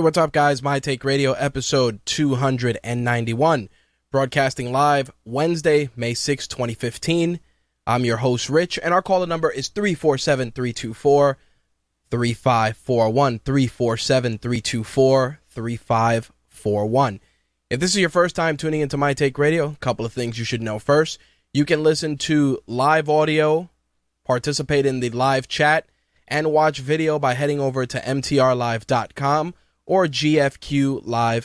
Hey, what's up, guys? My Take Radio, episode 291, broadcasting live Wednesday, May 6, 2015. I'm your host, Rich, and our caller number is 347 324 3541. 347 324 3541. If this is your first time tuning into My Take Radio, a couple of things you should know first. You can listen to live audio, participate in the live chat, and watch video by heading over to mtrlive.com or gfqlive.tv.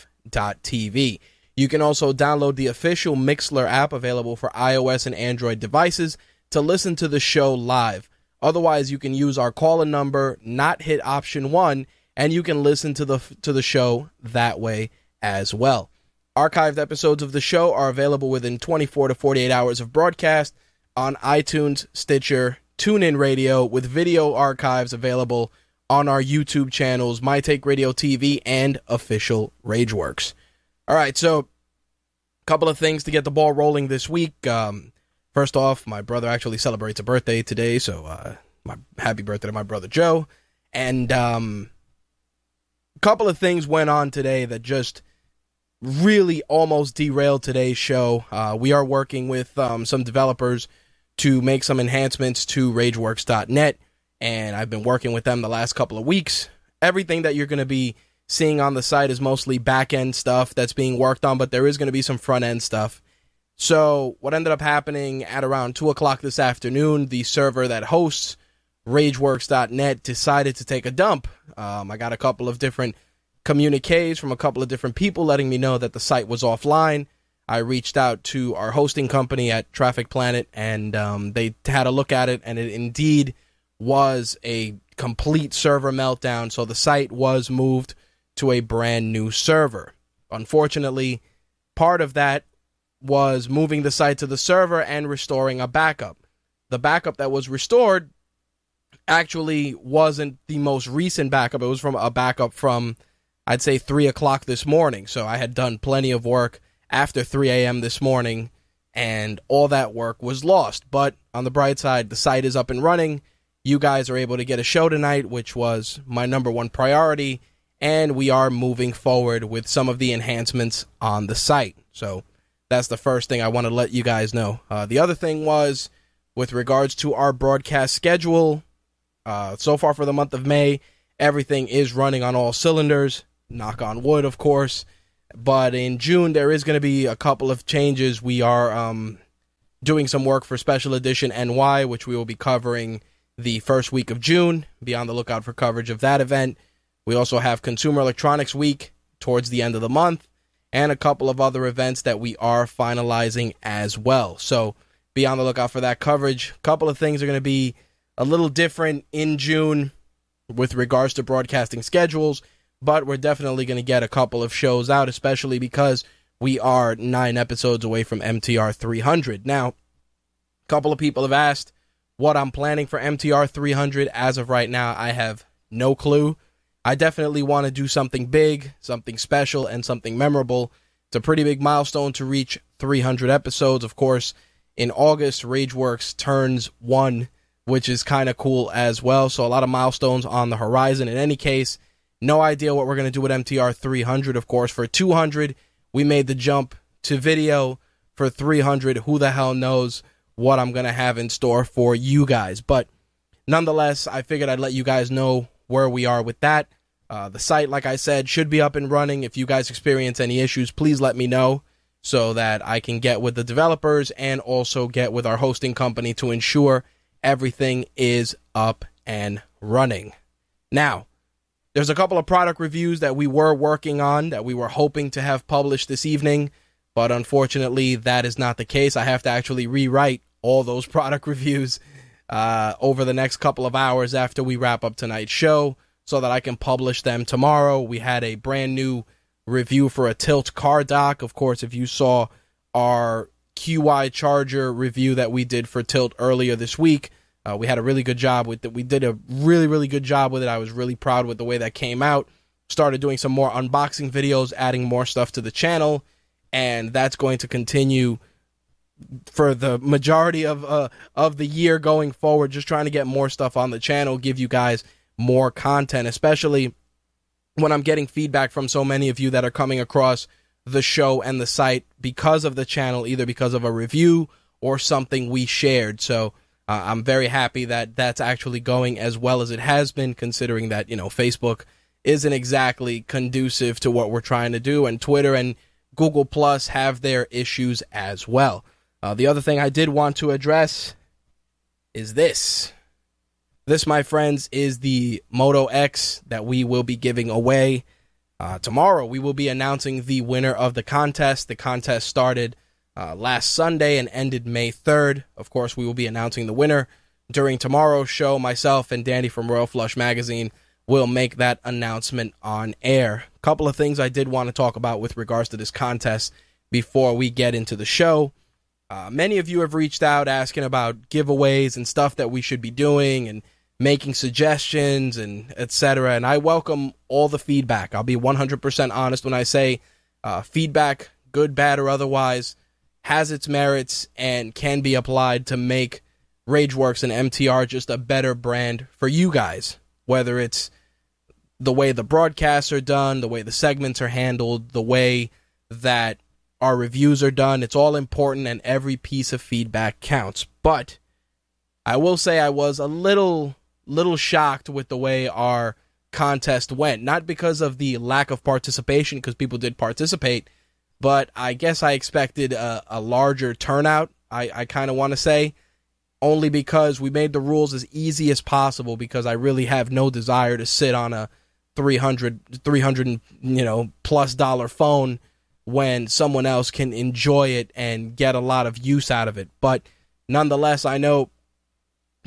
You can also download the official Mixlr app available for iOS and Android devices to listen to the show live. Otherwise, you can use our call-in number, not hit option 1, and you can listen to the to the show that way as well. Archived episodes of the show are available within 24 to 48 hours of broadcast on iTunes, Stitcher, TuneIn Radio with video archives available on our YouTube channels, My Take Radio TV, and official Rageworks. All right, so a couple of things to get the ball rolling this week. Um, first off, my brother actually celebrates a birthday today, so uh, my happy birthday to my brother Joe. And um, a couple of things went on today that just really almost derailed today's show. Uh, we are working with um, some developers to make some enhancements to RageWorks.net and I've been working with them the last couple of weeks. Everything that you're going to be seeing on the site is mostly back end stuff that's being worked on, but there is going to be some front end stuff. So, what ended up happening at around 2 o'clock this afternoon, the server that hosts RageWorks.net decided to take a dump. Um, I got a couple of different communiques from a couple of different people letting me know that the site was offline. I reached out to our hosting company at Traffic Planet, and um, they had a look at it, and it indeed was a complete server meltdown, so the site was moved to a brand new server. Unfortunately, part of that was moving the site to the server and restoring a backup. The backup that was restored actually wasn't the most recent backup. It was from a backup from, I'd say, 3 o'clock this morning. So I had done plenty of work after 3 a.m. this morning, and all that work was lost. But on the bright side, the site is up and running you guys are able to get a show tonight, which was my number one priority, and we are moving forward with some of the enhancements on the site. So that's the first thing I want to let you guys know. Uh, the other thing was with regards to our broadcast schedule. Uh, so far for the month of May, everything is running on all cylinders. Knock on wood, of course. But in June, there is going to be a couple of changes. We are um, doing some work for Special Edition NY, which we will be covering the first week of June. Be on the lookout for coverage of that event. We also have Consumer Electronics Week towards the end of the month and a couple of other events that we are finalizing as well. So be on the lookout for that coverage. A couple of things are going to be a little different in June with regards to broadcasting schedules, but we're definitely going to get a couple of shows out, especially because we are nine episodes away from MTR 300. Now, a couple of people have asked what I'm planning for MTR 300 as of right now, I have no clue. I definitely want to do something big, something special, and something memorable. It's a pretty big milestone to reach 300 episodes. Of course, in August, Rageworks turns one, which is kind of cool as well. So a lot of milestones on the horizon. In any case, no idea what we're going to do with MTR 300. Of course, for 200, we made the jump to video. For 300, who the hell knows what I'm going to have in store for you guys. But nonetheless, I figured I'd let you guys know where we are with that. Uh, the site, like I said, should be up and running. If you guys experience any issues, please let me know so that I can get with the developers and also get with our hosting company to ensure everything is up and running. Now, there's a couple of product reviews that we were working on that we were hoping to have published this evening, but unfortunately, that is not the case. I have to actually rewrite all those product reviews uh, over the next couple of hours after we wrap up tonight's show so that I can publish them tomorrow. We had a brand new review for a Tylt car dock. Of course, if you saw our QI Charger review that we did for Tylt earlier this week, uh, we had a really good job with it. We did a really, really good job with it. I was really proud with the way that came out. Started doing some more unboxing videos, adding more stuff to the channel, and that's going to continue for the majority of uh, of the year going forward. Just trying to get more stuff on the channel, give you guys more content, especially when I'm getting feedback from so many of you that are coming across the show and the site because of the channel, either because of a review or something we shared. So uh, I'm very happy that that's actually going as well as it has been, considering that you know Facebook isn't exactly conducive to what we're trying to do, and Twitter and Google Plus have their issues as well. Uh, the other thing I did want to address is this. This, my friends, is the Moto X that we will be giving away. Uh, tomorrow, we will be announcing the winner of the contest. The contest started uh, last Sunday and ended May 3rd. Of course, we will be announcing the winner during tomorrow's show. Myself and Danny from Royal Flush Magazine will make that announcement on air. A couple of things I did want to talk about with regards to this contest before we get into the show. Uh, many of you have reached out asking about giveaways and stuff that we should be doing and making suggestions and etc. And I welcome all the feedback. I'll be 100% honest when I say uh, feedback, good, bad, or otherwise, has its merits and can be applied to make Rageworks and MTR just a better brand for you guys. Whether it's the way the broadcasts are done, the way the segments are handled, the way that our reviews are done. It's all important and every piece of feedback counts. But I will say I was a little little shocked with the way our contest went. Not because of the lack of participation, because people did participate, but I guess I expected a, a larger turnout. I, I kind of want to say, only because we made the rules as easy as possible. Because I really have no desire to sit on a 300, 300 you know plus dollar phone when someone else can enjoy it and get a lot of use out of it. But nonetheless, I know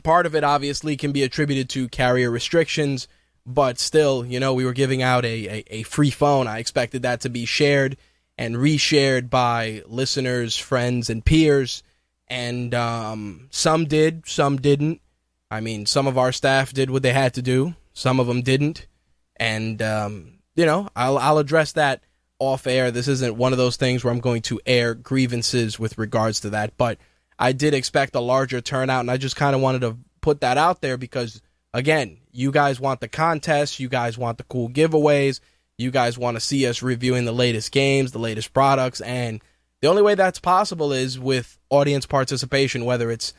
part of it obviously can be attributed to carrier restrictions, but still, you know, we were giving out a, a, a free phone. I expected that to be shared and reshared by listeners, friends, and peers. And um, some did, some didn't. I mean, some of our staff did what they had to do, some of them didn't. And, um, you know, I'll, I'll address that off air. This isn't one of those things where I'm going to air grievances with regards to that, but I did expect a larger turnout, and I just kind of wanted to put that out there because, again, you guys want the contest, you guys want the cool giveaways, you guys want to see us reviewing the latest games, the latest products, and the only way that's possible is with audience participation, whether it's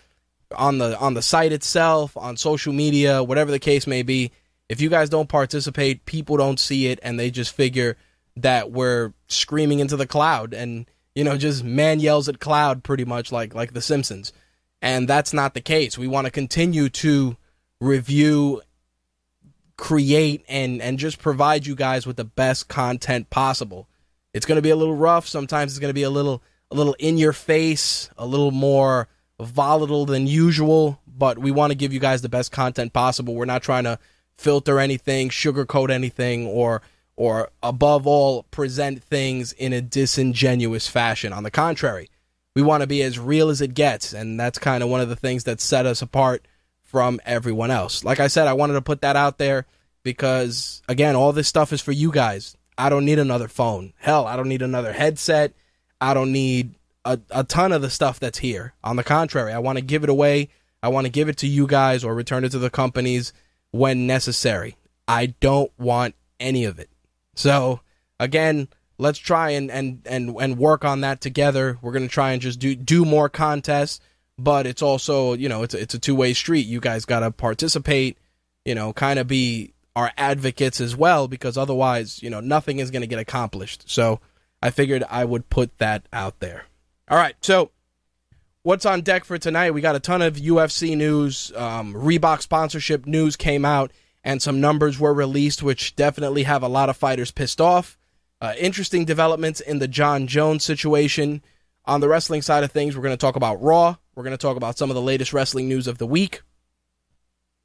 on the on the site itself, on social media, whatever the case may be. If you guys don't participate, people don't see it, and they just figure that we're screaming into the cloud and you know just man yells at cloud pretty much like like the simpsons. And that's not the case. We want to continue to review create and and just provide you guys with the best content possible. It's going to be a little rough. Sometimes it's going to be a little a little in your face a little more volatile than usual but we want to give you guys the best content possible. We're not trying to filter anything sugarcoat anything or or above all present things in a disingenuous fashion. On the contrary, we want to be as real as it gets, and that's kind of one of the things that set us apart from everyone else. Like I said, I wanted to put that out there because again, all this stuff is for you guys. I don't need another phone. Hell, I don't need another headset. I don't need a, a ton of the stuff that's here. On the contrary, I want to give it away. I want to give it to you guys or return it to the companies when necessary. I don't want any of it. So again, let's try and and and and work on that together. We're gonna try and just do do more contests, but it's also you know it's a, it's a two way street. You guys gotta participate. You know, kind of be our advocates as well because otherwise, you know, nothing is gonna get accomplished. So I figured I would put that out there. All right, so what's on deck for tonight? We got a ton of UFC news. Um, Reebok sponsorship news came out, and some numbers were released, which definitely have a lot of fighters pissed off. Uh, interesting developments in the Jon Jones situation. On the wrestling side of things, we're going to talk about Raw. We're going to talk about some of the latest wrestling news of the week.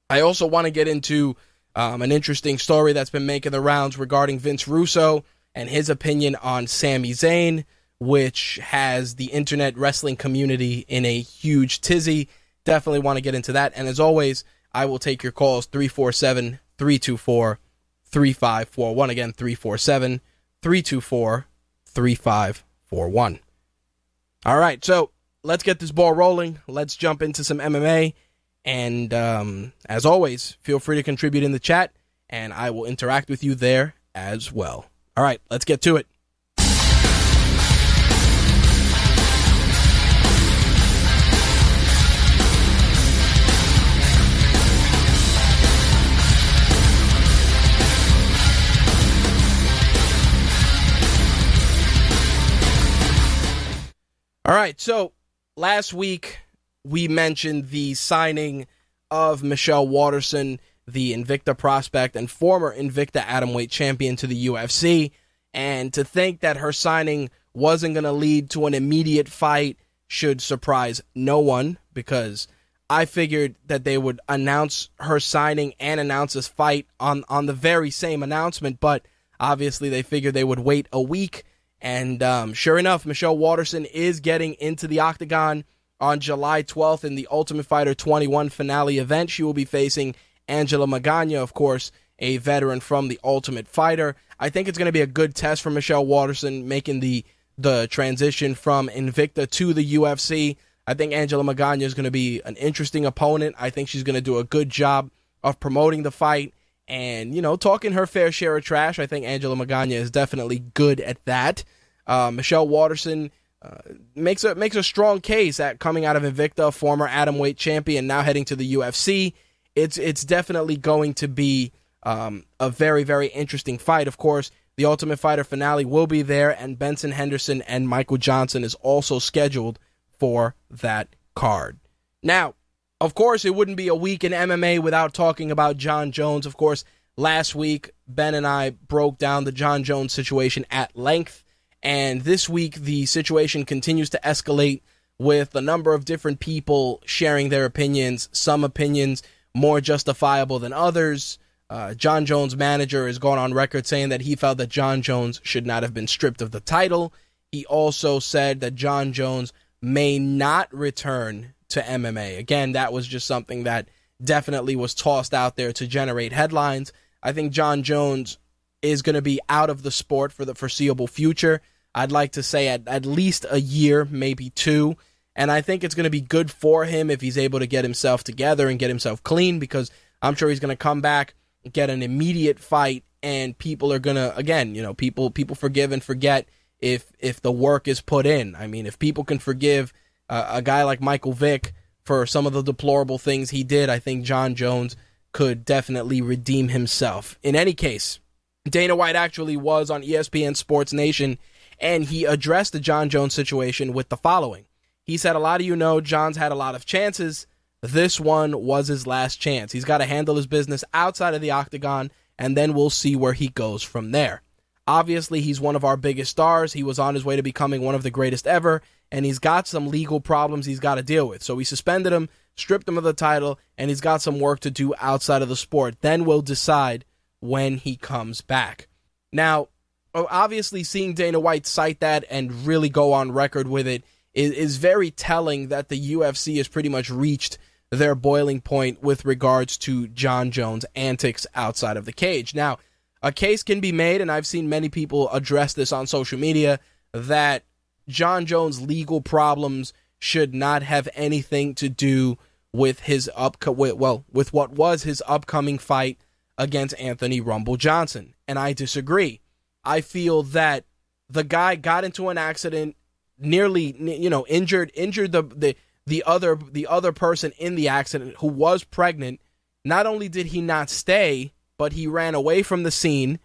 I also want to get into um, an interesting story that's been making the rounds regarding Vince Russo and his opinion on Sami Zayn which has the internet wrestling community in a huge tizzy. Definitely want to get into that. And as always, I will take your calls 347 324 3541. Again, 347 324 3541. All right, so let's get this ball rolling. Let's jump into some MMA. And um, as always, feel free to contribute in the chat, and I will interact with you there as well. All right, let's get to it. All right, so last week we mentioned the signing of Michelle Waterson, the Invicta prospect and former Invicta atomweight champion to the UFC, and to think that her signing wasn't going to lead to an immediate fight should surprise no one because I figured that they would announce her signing and announce this fight on on the very same announcement, but obviously they figured they would wait a week and um, sure enough, Michelle Waterson is getting into the octagon on July 12th in the Ultimate Fighter 21 finale event. She will be facing Angela Magana, of course, a veteran from the Ultimate Fighter. I think it's going to be a good test for Michelle Waterson making the the transition from Invicta to the UFC. I think Angela Magana is going to be an interesting opponent. I think she's going to do a good job of promoting the fight and, you know, talking her fair share of trash. I think Angela Magana is definitely good at that. Uh, Michelle Waterson uh, makes a makes a strong case at coming out of Invicta, former atomweight champion, now heading to the UFC. It's it's definitely going to be um, a very very interesting fight. Of course, the Ultimate Fighter finale will be there, and Benson Henderson and Michael Johnson is also scheduled for that card. Now, of course, it wouldn't be a week in MMA without talking about Jon Jones. Of course, last week, Ben and I broke down the Jon Jones situation at length. And this week, the situation continues to escalate with a number of different people sharing their opinions, some opinions more justifiable than others. Uh, Jon Jones' manager has gone on record saying that he felt that Jon Jones should not have been stripped of the title. He also said that Jon Jones may not return to MMA. Again, that was just something that definitely was tossed out there to generate headlines. I think Jon Jones is going to be out of the sport for the foreseeable future. I'd like to say at, at least a year, maybe two. And I think it's going to be good for him if he's able to get himself together and get himself clean because I'm sure he's going to come back, get an immediate fight, and people are going to, again, you know, people people forgive and forget if if the work is put in. I mean, if people can forgive uh, a guy like Michael Vick for some of the deplorable things he did, I think Jon Jones could definitely redeem himself. In any case, Dana White actually was on ESPN Sports Nation and he addressed the Jon Jones situation with the following. He said, A lot of you know Jon's had a lot of chances. This one was his last chance. He's got to handle his business outside of the octagon, and then we'll see where he goes from there. Obviously, he's one of our biggest stars. He was on his way to becoming one of the greatest ever, and he's got some legal problems he's got to deal with. So we suspended him, stripped him of the title, and he's got some work to do outside of the sport. Then we'll decide when he comes back. Now, obviously, seeing Dana White cite that and really go on record with it is, is very telling that the UFC has pretty much reached their boiling point with regards to Jon Jones' antics outside of the cage. Now, a case can be made, and I've seen many people address this on social media, that Jon Jones' legal problems should not have anything to do with his up well with what was his upcoming fight against Anthony Rumble Johnson. And I disagree. I feel that the guy got into an accident, nearly you know injured injured the the the other the other person in the accident who was pregnant. Not only did he not stay, but he ran away from the scene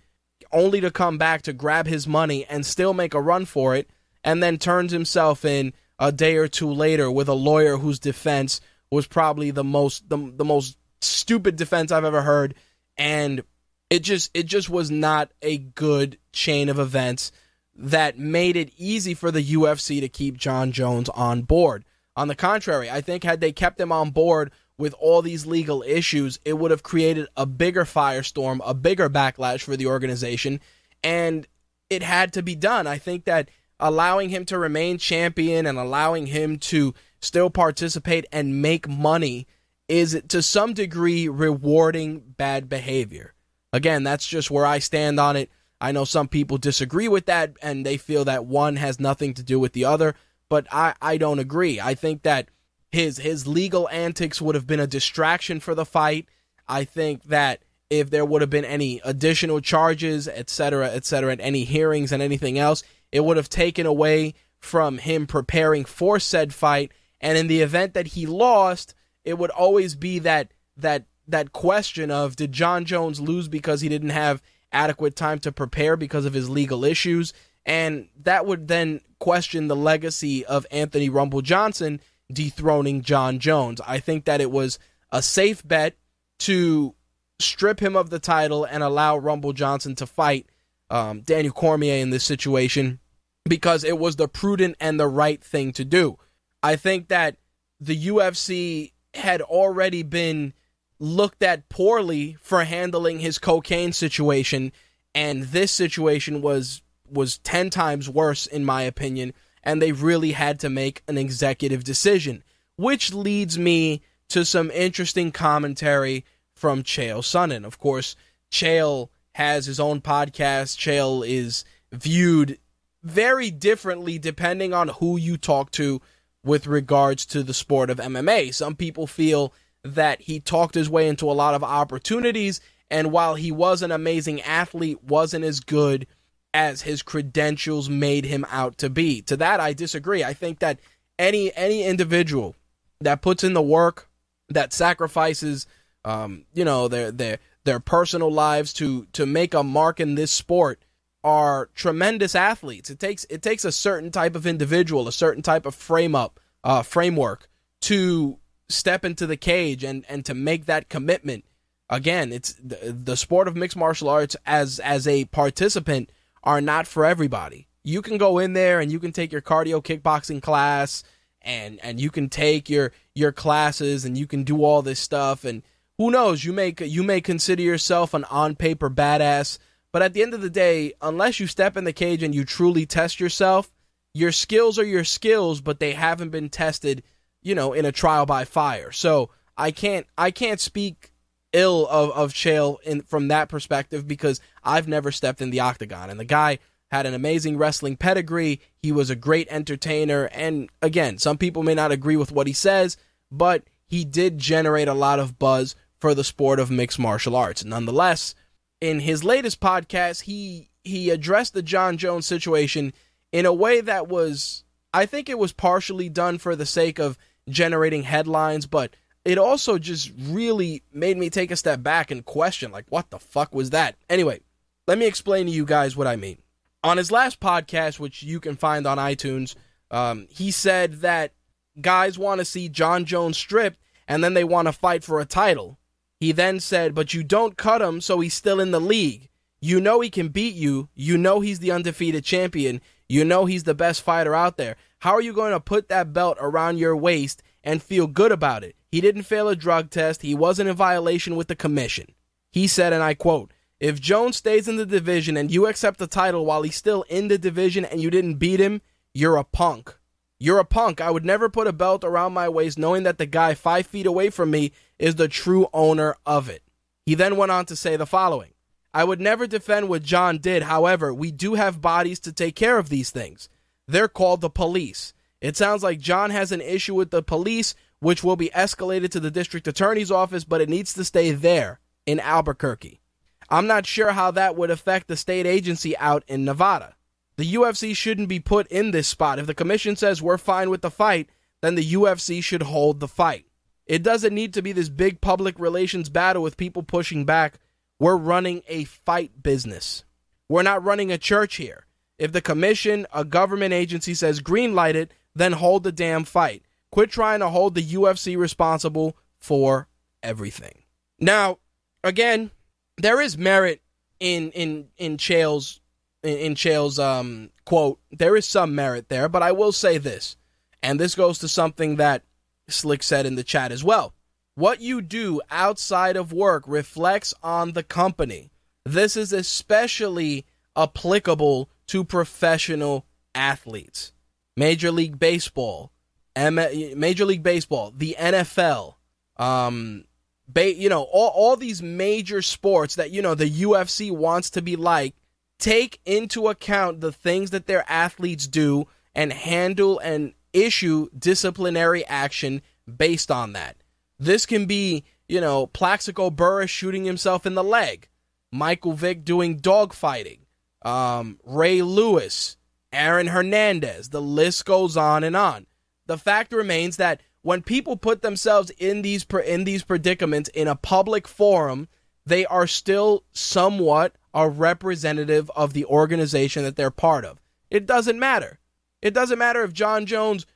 only to come back to grab his money and still make a run for it and then turns himself in a day or two later with a lawyer whose defense was probably the most the, the most stupid defense I've ever heard and it just it just was not a good chain of events that made it easy for the UFC to keep Jon Jones on board. On the contrary, I think had they kept him on board with all these legal issues, it would have created a bigger firestorm, a bigger backlash for the organization, and it had to be done. I think that allowing him to remain champion and allowing him to still participate and make money is to some degree rewarding bad behavior. Again, that's just where I stand on it. I know some people disagree with that and they feel that one has nothing to do with the other, but I, I don't agree. I think that his his legal antics would have been a distraction for the fight. I think that if there would have been any additional charges, etc., etc., and any hearings and anything else, it would have taken away from him preparing for said fight. And in the event that he lost, it would always be that that that question of did Jon Jones lose because he didn't have adequate time to prepare because of his legal issues? And that would then question the legacy of Anthony Rumble Johnson dethroning Jon Jones. I think that it was a safe bet to strip him of the title and allow Rumble Johnson to fight um, Daniel Cormier in this situation because it was the prudent and the right thing to do. I think that the UFC had already been looked at poorly for handling his cocaine situation and this situation was was 10 times worse in my opinion and they really had to make an executive decision which leads me to some interesting commentary from Chael Sonnen. Of course, Chael has his own podcast. Chael is viewed very differently depending on who you talk to with regards to the sport of MMA. Some people feel that he talked his way into a lot of opportunities and while he was an amazing athlete wasn't as good as his credentials made him out to be. To that I disagree. I think that any any individual that puts in the work, that sacrifices um, you know, their their their personal lives to to make a mark in this sport are tremendous athletes. It takes it takes a certain type of individual, a certain type of frame up uh, framework to step into the cage and and to make that commitment. Again, it's the, the sport of mixed martial arts as as a participant are not for everybody. You can go in there and you can take your cardio kickboxing class and and you can take your your classes and you can do all this stuff and who knows you may you may consider yourself an on paper badass but at the end of the day unless you step in the cage and you truly test yourself your skills are your skills but they haven't been tested you know in a trial by fire so i can't i can't speak ill of of Chael in from that perspective because I've never stepped in the octagon and the guy had an amazing wrestling pedigree. He was a great entertainer. And again, some people may not agree with what he says, but he did generate a lot of buzz for the sport of mixed martial arts. Nonetheless, in his latest podcast, he he addressed the Jon Jones situation in a way that was I think it was partially done for the sake of generating headlines, but it also just really made me take a step back and question like what the fuck was that? Anyway, let me explain to you guys what I mean on his last podcast, which you can find on iTunes, um, he said that guys want to see Jon Jones stripped and then they want to fight for a title. He then said, But you don't cut him, so he's still in the league. You know he can beat you. You know he's the undefeated champion. You know he's the best fighter out there. How are you going to put that belt around your waist and feel good about it? He didn't fail a drug test. He wasn't in violation with the commission. He said, and I quote, if Jones stays in the division and you accept the title while he's still in the division and you didn't beat him, you're a punk. You're a punk. I would never put a belt around my waist knowing that the guy five feet away from me is the true owner of it. He then went on to say the following I would never defend what Jon did. However, we do have bodies to take care of these things. They're called the police. It sounds like Jon has an issue with the police, which will be escalated to the district attorney's office, but it needs to stay there in Albuquerque. I'm not sure how that would affect the state agency out in Nevada. The UFC shouldn't be put in this spot. If the commission says we're fine with the fight, then the UFC should hold the fight. It doesn't need to be this big public relations battle with people pushing back. We're running a fight business. We're not running a church here. If the commission, a government agency, says green light it, then hold the damn fight. Quit trying to hold the UFC responsible for everything. Now, again, there is merit in in in Chael's in, in Chael's um quote. There is some merit there, but I will say this, and this goes to something that Slick said in the chat as well. What you do outside of work reflects on the company. This is especially applicable to professional athletes. Major League Baseball, Major League Baseball, the NFL, um, ba- you know, all, all these major sports that, you know, the UFC wants to be like, take into account the things that their athletes do and handle and issue disciplinary action based on that. This can be, you know, Plaxico Burress shooting himself in the leg, Michael Vick doing dogfighting, um, Ray Lewis, Aaron Hernandez. The list goes on and on. The fact remains that when people put themselves in these in these predicaments in a public forum, they are still somewhat a representative of the organization that they're part of. It doesn't matter. It doesn't matter if Jon Jones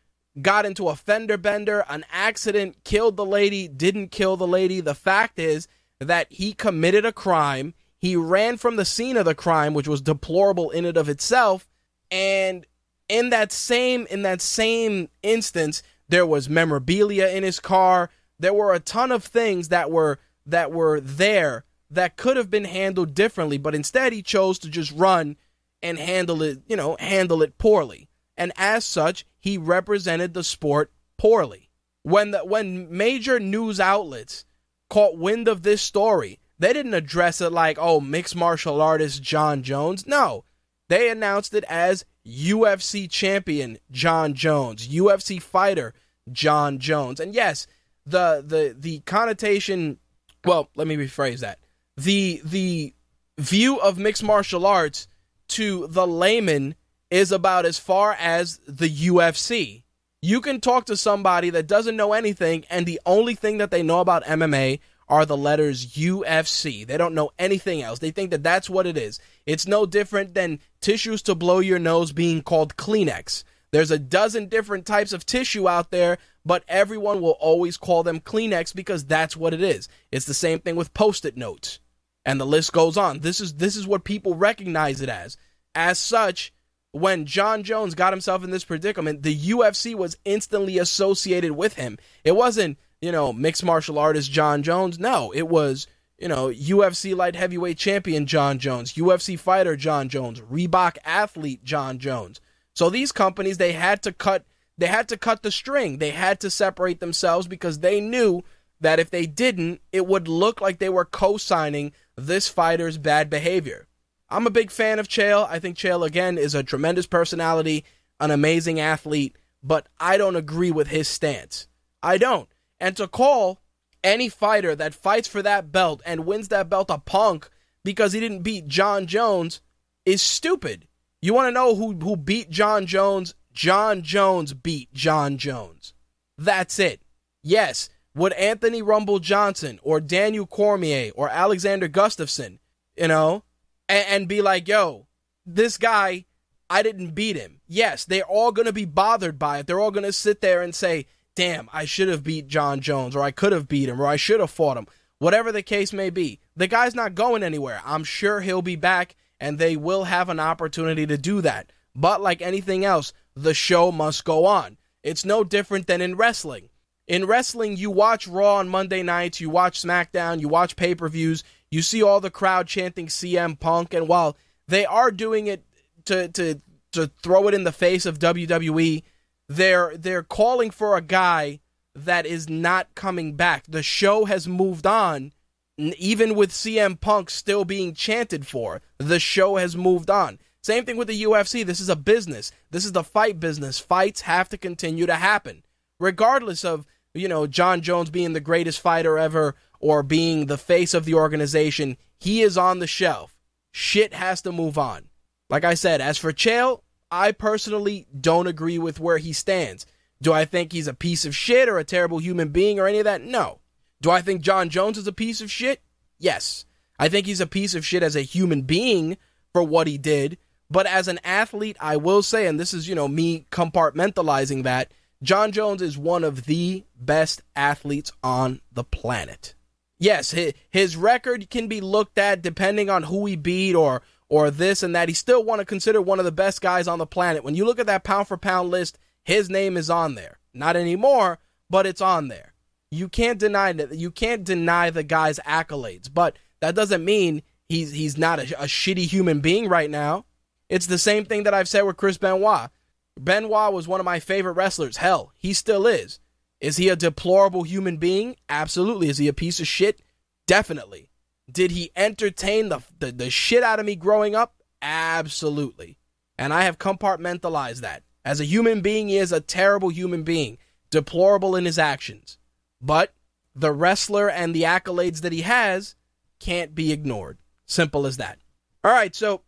got into a fender bender, an accident, killed the lady, didn't kill the lady. The fact is that he committed a crime. He ran from the scene of the crime, which was deplorable in and of itself. And in that same in that same instance, there was memorabilia in his car. There were a ton of things that were that were there that could have been handled differently, but instead he chose to just run and handle it, you know, handle it poorly. And as such, he represented the sport poorly. When the when major news outlets caught wind of this story, they didn't address it like, "Oh, mixed martial artist Jon Jones." No. They announced it as UFC champion Jon Jones, UFC fighter Jon Jones. And yes, the the the connotation well, let me rephrase that. The the view of mixed martial arts to the layman is about as far as the UFC. You can talk to somebody that doesn't know anything and the only thing that they know about MMA are the letters UFC. They don't know anything else. They think that that's what it is. It's no different than tissues to blow your nose being called Kleenex. There's a dozen different types of tissue out there, but everyone will always call them Kleenex because that's what it is. It's the same thing with post-it notes. And the list goes on. This is this is what people recognize it as. As such, when Jon Jones got himself in this predicament, the UFC was instantly associated with him. It wasn't, you know, mixed martial artist Jon Jones. No, it was, you know, UFC light heavyweight champion Jon Jones, UFC fighter Jon Jones, Reebok athlete Jon Jones. So these companies they had to cut they had to cut the string. They had to separate themselves because they knew that if they didn't, it would look like they were co-signing this fighter's bad behavior. I'm a big fan of Chael. I think Chael again is a tremendous personality, an amazing athlete, but I don't agree with his stance. I don't. And to call any fighter that fights for that belt and wins that belt a punk because he didn't beat Jon Jones is stupid. You want to know who, who beat Jon Jones? Jon Jones beat Jon Jones. That's it. Yes, would Anthony Rumble Johnson or Daniel Cormier or Alexander Gustafsson, you know, and, and be like, yo, this guy, I didn't beat him. Yes, they're all going to be bothered by it. They're all going to sit there and say, damn, I should have beat Jon Jones, or I could have beat him, or I should have fought him. Whatever the case may be, the guy's not going anywhere. I'm sure he'll be back and they will have an opportunity to do that. But like anything else, the show must go on. It's no different than in wrestling. In wrestling, you watch Raw on Monday nights, you watch SmackDown, you watch pay per views, you see all the crowd chanting CM Punk, and while they are doing it to to to throw it in the face of WWE, they're they're calling for a guy that is not coming back. The show has moved on, even with CM Punk still being chanted for, the show has moved on. Same thing with the UFC. This is a business. This is the fight business. Fights have to continue to happen, regardless of you know Jon Jones being the greatest fighter ever or being the face of the organization. He is on the shelf. Shit has to move on. Like I said, as for Chael, I personally don't agree with where he stands. Do I think he's a piece of shit or a terrible human being or any of that? No. Do I think Jon Jones is a piece of shit? Yes. I think he's a piece of shit as a human being for what he did. But as an athlete, I will say, and this is, you know, me compartmentalizing that, Jon Jones is one of the best athletes on the planet. Yes, his record can be looked at depending on who he beat or or this and that. He still want to consider one of the best guys on the planet. When you look at that pound for pound list, his name is on there. Not anymore, but it's on there. You can't deny that. You can't deny the guy's accolades, but that doesn't mean he's he's not a, a shitty human being right now. It's the same thing that I've said with Chris Benoit. Benoit was one of my favorite wrestlers. Hell, he still is. Is he a deplorable human being? Absolutely. Is he a piece of shit? Definitely. Did he entertain the, the, the shit out of me growing up? Absolutely. And I have compartmentalized that. As a human being, he is a terrible human being, deplorable in his actions. But the wrestler and the accolades that he has can't be ignored. Simple as that. All right, so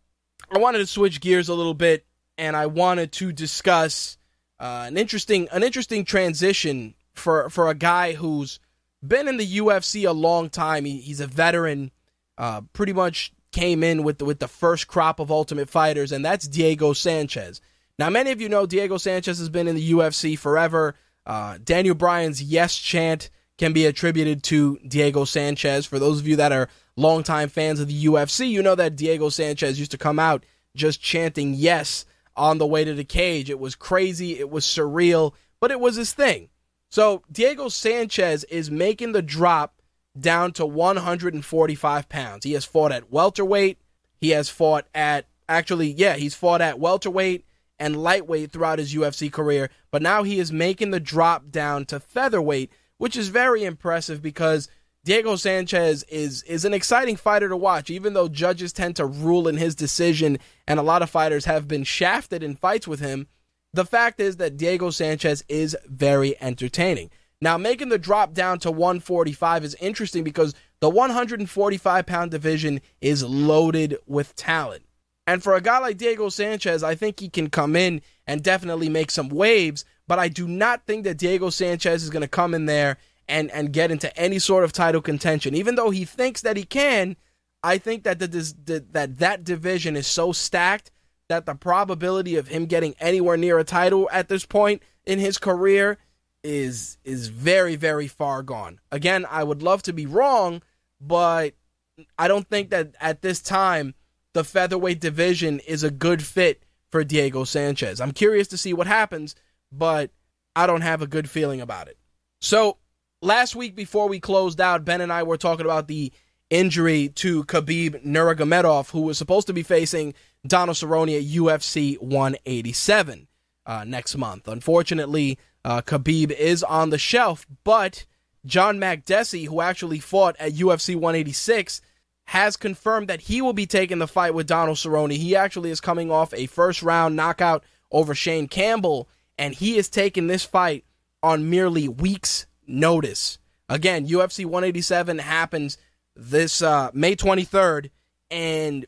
I wanted to switch gears a little bit, and I wanted to discuss uh, an interesting an interesting transition for for a guy who's been in the UFC a long time. He, he's a veteran, uh, pretty much came in with the, with the first crop of Ultimate Fighters, and that's Diego Sanchez. Now, many of you know Diego Sanchez has been in the UFC forever. Uh, Daniel Bryan's yes chant can be attributed to Diego Sanchez. For those of you that are longtime fans of the UFC, you know that Diego Sanchez used to come out just chanting yes on the way to the cage. It was crazy, it was surreal, but it was his thing. So Diego Sanchez is making the drop down to 145 pounds. He has fought at welterweight. He has fought at actually, yeah, he's fought at welterweight and lightweight throughout his UFC career, but now he is making the drop down to featherweight, which is very impressive because Diego Sanchez is is an exciting fighter to watch, even though judges tend to rule in his decision, and a lot of fighters have been shafted in fights with him. The fact is that Diego Sanchez is very entertaining. Now, making the drop down to 145 is interesting because the 145 pound division is loaded with talent. And for a guy like Diego Sanchez, I think he can come in and definitely make some waves, but I do not think that Diego Sanchez is going to come in there and and get into any sort of title contention. Even though he thinks that he can, I think that the, the, that that division is so stacked that the probability of him getting anywhere near a title at this point in his career is is very very far gone. Again, I would love to be wrong, but I don't think that at this time the featherweight division is a good fit for Diego Sanchez. I'm curious to see what happens, but I don't have a good feeling about it. So, last week before we closed out, Ben and I were talking about the injury to Khabib Nurmagomedov, who was supposed to be facing Donald Cerrone at UFC 187 uh, next month. Unfortunately, uh, Khabib is on the shelf, but John Makdessi, who actually fought at UFC 186, has confirmed that he will be taking the fight with Donald Cerrone. He actually is coming off a first round knockout over Shane Campbell, and he is taking this fight on merely weeks' notice. Again, UFC 187 happens this uh, May 23rd, and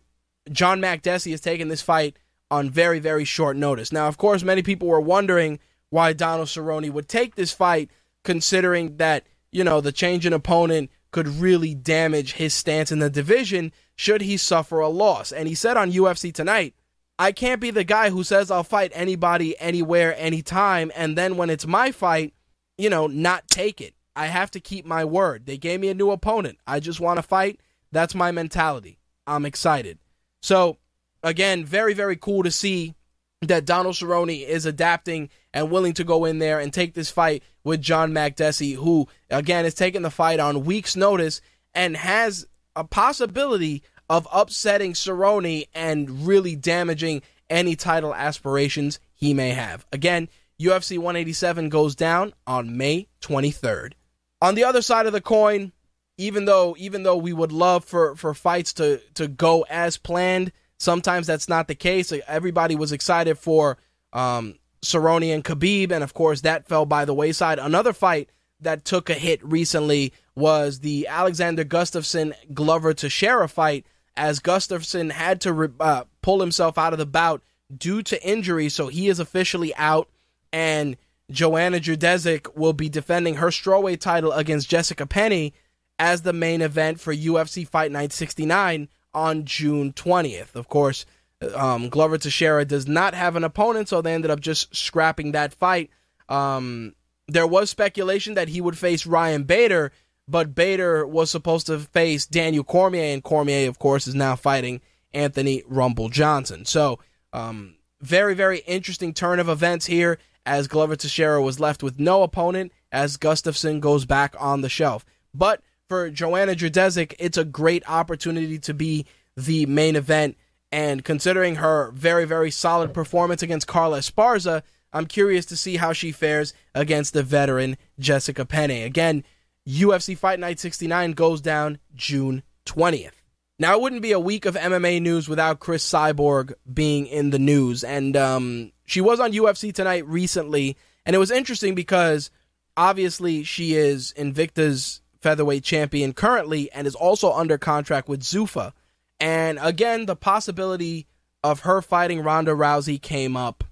John Makdessi is taking this fight on very, very short notice. Now, of course, many people were wondering why Donald Cerrone would take this fight, considering that, you know, the change in opponent could really damage his stance in the division should he suffer a loss. And he said on UFC Tonight, I can't be the guy who says I'll fight anybody, anywhere, anytime, and then when it's my fight, you know, not take it. I have to keep my word. They gave me a new opponent. I just want to fight. That's my mentality. I'm excited. So, again, very, very cool to see that Donald Cerrone is adapting and willing to go in there and take this fight with John Makdessi, who, again, is taking the fight on week's notice and has a possibility of upsetting Cerrone and really damaging any title aspirations he may have. Again, UFC 187 goes down on May 23rd. On the other side of the coin, even though even though we would love for, for fights to, to go as planned, Sometimes that's not the case. Everybody was excited for um, Cerrone and Khabib, and of course that fell by the wayside. Another fight that took a hit recently was the Alexander Gustafsson Glover Teixeira fight, as Gustafsson had to uh, pull himself out of the bout due to injury, so he is officially out, and Joanna Jedrzejczyk will be defending her strawweight title against Jessica Penne as the main event for UFC Fight Night 69 on June 20th. Of course, um, Glover Teixeira does not have an opponent, so they ended up just scrapping that fight. Um, there was speculation that he would face Ryan Bader, but Bader was supposed to face Daniel Cormier, and Cormier, of course, is now fighting Anthony Rumble Johnson. So, um, very, very interesting turn of events here as Glover Teixeira was left with no opponent as Gustafsson goes back on the shelf. But for Joanna Jedrzejczyk, it's a great opportunity to be the main event. And considering her very, very solid performance against Carla Esparza, I'm curious to see how she fares against the veteran Jessica Penne. Again, UFC Fight Night 69 goes down June 20th. Now, it wouldn't be a week of MMA news without Cris Cyborg being in the news. And um, she was on UFC Tonight recently. And it was interesting because obviously she is Invicta's featherweight champion currently and is also under contract with Zuffa. And again, the possibility of her fighting Ronda Rousey came up.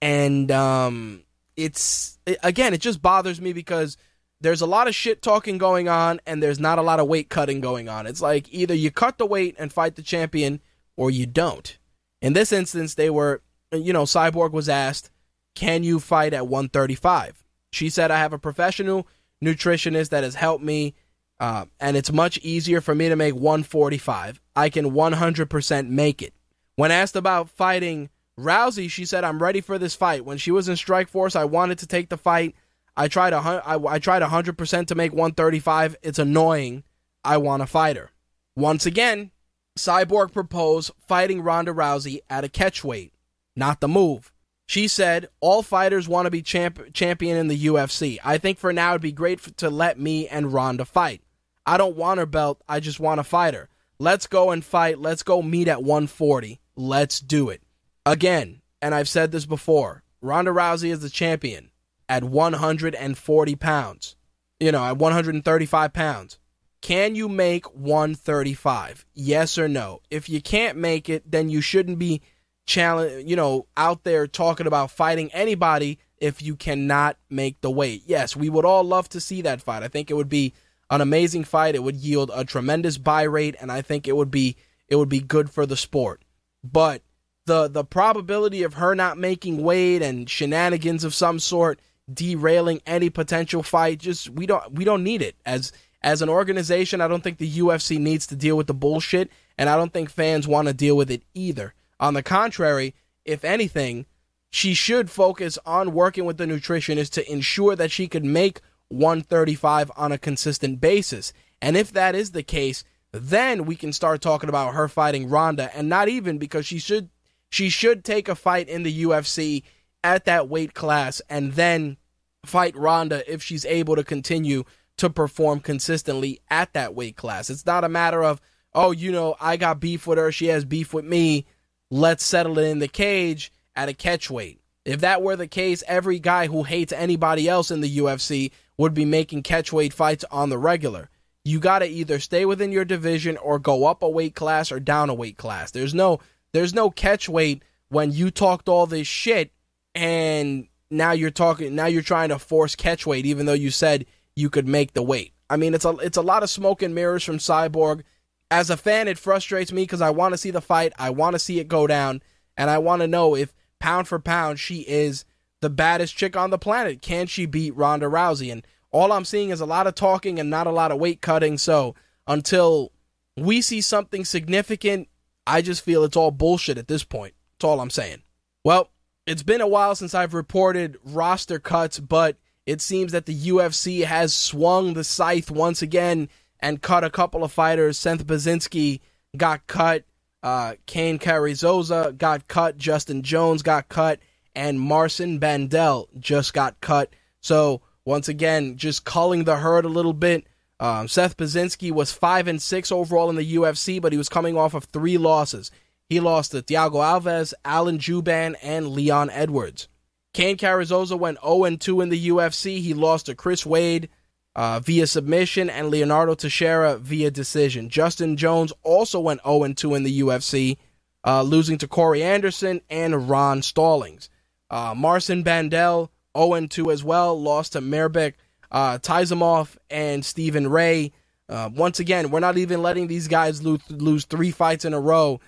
And um, it's, again, it just bothers me because there's a lot of shit talking going on and there's not a lot of weight cutting going on. It's like either you cut the weight and fight the champion or you don't. In this instance, they were, you know, Cyborg was asked, can you fight at 135? She said, I have a professional nutritionist that has helped me, uh, and it's much easier for me to make 145. I can 100% make it. When asked about fighting Rousey, she said, I'm ready for this fight. When she was in Strikeforce, I wanted to take the fight. I tried a, I, I tried 100% to make 135. It's annoying. I want to fight her. Once again, Cyborg proposed fighting Ronda Rousey at a catchweight. Not the move. She said, All fighters want to be champ- champion in the UFC. I think for now it'd be great for, to let me and Ronda fight. I don't want her belt, I just want to fight her. Let's go and fight. Let's go meet at 140. Let's do it. Again, and I've said this before Ronda Rousey is the champion at 140 pounds, you know, at 135 pounds. Can you make 135? Yes or no? If you can't make it, then you shouldn't be challenge, you know, out there talking about fighting anybody if you cannot make the weight. Yes, we would all love to see that fight. I think it would be an amazing fight. It would yield a tremendous buy rate, and I think it would be it would be good for the sport. But the the probability of her not making weight and shenanigans of some sort derailing any potential fight just we don't we don't need it as as an organization i don't think the UFC needs to deal with the bullshit and i don't think fans want to deal with it either on the contrary, if anything, she should focus on working with the nutritionist to ensure that she could make 135 on a consistent basis. And if that is the case, then we can start talking about her fighting Ronda and not even because she should she should take a fight in the UFC at that weight class and then fight Ronda if she's able to continue to perform consistently at that weight class. It's not a matter of, oh, you know, I got beef with her, she has beef with me, let's settle it in the cage at a catch weight. If that were the case, every guy who hates anybody else in the UFC would be making catchweight fights on the regular. You got to either stay within your division or go up a weight class or down a weight class. There's no there's no catchweight when you talked all this shit and now you're talking now you're trying to force catchweight even though you said you could make the weight. I mean, it's a it's a lot of smoke and mirrors from Cyborg as a fan, it frustrates me because I want to see the fight. I want to see it go down. And I want to know if pound for pound she is the baddest chick on the planet. Can she beat Ronda Rousey? And all I'm seeing is a lot of talking and not a lot of weight cutting. So until we see something significant, I just feel it's all bullshit at this point. That's all I'm saying. Well, it's been a while since I've reported roster cuts, but it seems that the UFC has swung the scythe once again and cut a couple of fighters. Seth Baczynski got cut. Uh, Cain Carrizosa got cut. Justin Jones got cut. And Marcin Bandel just got cut. So once again, just culling the herd a little bit. Um, Seth Baczynski was five and six overall in the UFC, but he was coming off of three losses. He lost to Thiago Alves, Alan Jouban, and Leon Edwards. Cain Carrascosa went 0-2 in the UFC. He lost to Chris Wade uh, via submission and Leonardo Teixeira via decision. Justin Jones also went 0-2 in the UFC, uh, losing to Corey Anderson and Ron Stallings. Uh, Marcin Bandel 0-2 as well, lost to Mirbek uh, Taisumov and Stephen Ray. Uh, once again, we're not even letting these guys lose, lose three fights in a row.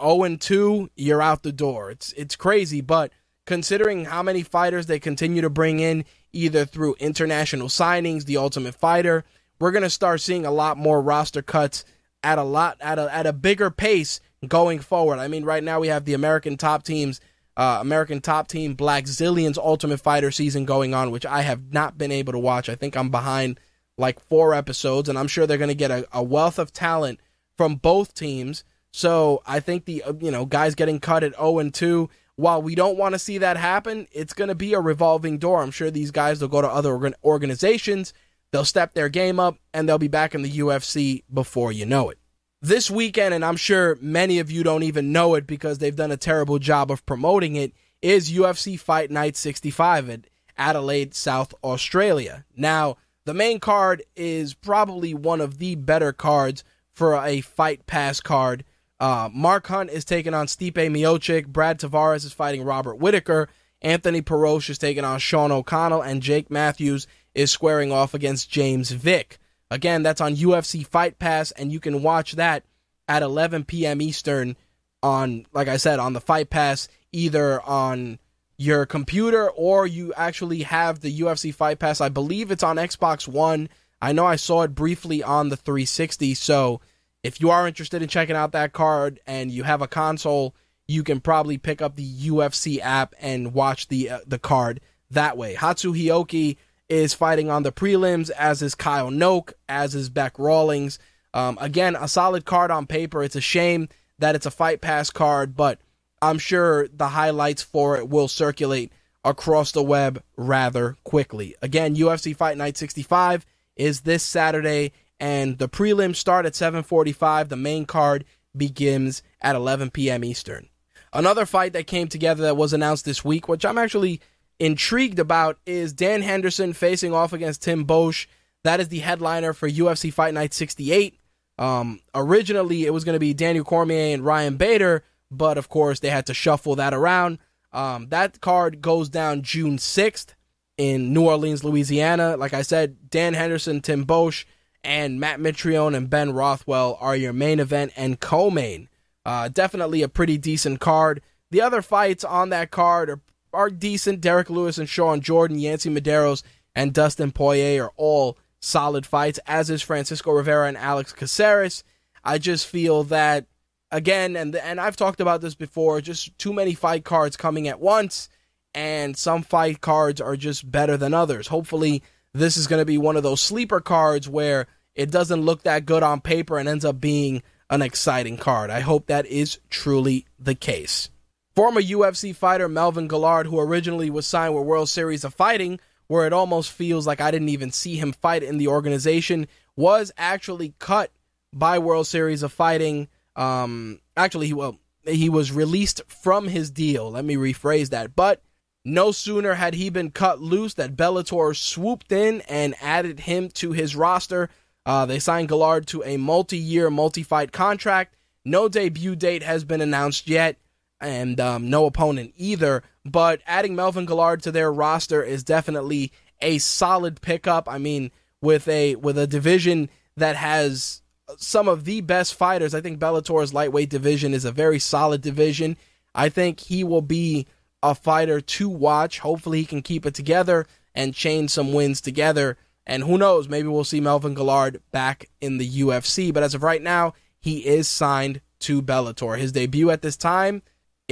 0 2, you're out the door. It's it's crazy, but considering how many fighters they continue to bring in, either through international signings, the Ultimate Fighter, we're gonna start seeing a lot more roster cuts at a lot at a at a bigger pace going forward. I mean, right now we have the American top teams, uh, American top team Blackzilians Ultimate Fighter season going on, which I have not been able to watch. I think I'm behind like four episodes, and I'm sure they're gonna get a, a wealth of talent from both teams. So I think the uh, you know guys getting cut at 0 and 2 while we don't want to see that happen, it's going to be a revolving door. I'm sure these guys will go to other organizations, they'll step their game up, and they'll be back in the UFC before you know it. This weekend, and I'm sure many of you don't even know it because they've done a terrible job of promoting it, is UFC Fight Night 65 at Adelaide, South Australia. Now, the main card is probably one of the better cards for a Fight Pass card uh, Mark Hunt is taking on Stipe Miocic. Brad Tavares is fighting Robert Whitaker. Anthony Perosh is taking on Sean O'Connell. And Jake Matthews is squaring off against James Vick. Again, that's on UFC Fight Pass, and you can watch that at 11 p.m. Eastern on, like I said, on the Fight Pass, either on your computer or you actually have the UFC Fight Pass. I believe it's on Xbox One. I know I saw it briefly on the 360, so if you are interested in checking out that card and you have a console, you can probably pick up the UFC app and watch the uh, the card that way. Hatsu Hioki is fighting on the prelims, as is Kyle Noke, as is Bec Rawlings. Um, again, a solid card on paper. It's a shame that it's a fight pass card, but I'm sure the highlights for it will circulate across the web rather quickly. Again, UFC Fight Night 65 is this Saturday and the prelims start at 7:45. The main card begins at 11 p.m. Eastern. Another fight that came together that was announced this week, which I'm actually intrigued about, is Dan Henderson facing off against Tim Boetsch. That is the headliner for UFC Fight Night 68. Um, originally, it was going to be Daniel Cormier and Ryan Bader, but of course, they had to shuffle that around. Um, that card goes down June 6th in New Orleans, Louisiana. Like I said, Dan Henderson, Tim Boetsch and Matt Mitrione and Ben Rothwell are your main event and co-main. Uh, definitely a pretty decent card. The other fights on that card are, are decent. Derrick Lewis and Shawn Jordan, Yancy Medeiros and Dustin Poirier are all solid fights, as is Francisco Rivera and Alex Caceres. I just feel that again, and and I've talked about this before, just too many fight cards coming at once, and some fight cards are just better than others. Hopefully, this is going to be one of those sleeper cards where it doesn't look that good on paper and ends up being an exciting card. I hope that is truly the case. Former UFC fighter Melvin Guillard, who originally was signed with World Series of Fighting, where it almost feels like I didn't even see him fight in the organization, was actually cut by World Series of Fighting. Um, actually, he well, he was released from his deal. Let me rephrase that. But no sooner had he been cut loose that Bellator swooped in and added him to his roster. Uh, they signed Guillard to a multi year, multi fight contract. No debut date has been announced yet, and um, no opponent either. But adding Melvin Guillard to their roster is definitely a solid pickup. I mean, with a with a division that has some of the best fighters, I think Bellator's lightweight division is a very solid division. I think he will be a fighter to watch. Hopefully, he can keep it together and chain some wins together. And who knows, maybe we'll see Melvin Guillard back in the UFC. But as of right now, he is signed to Bellator. His debut at this time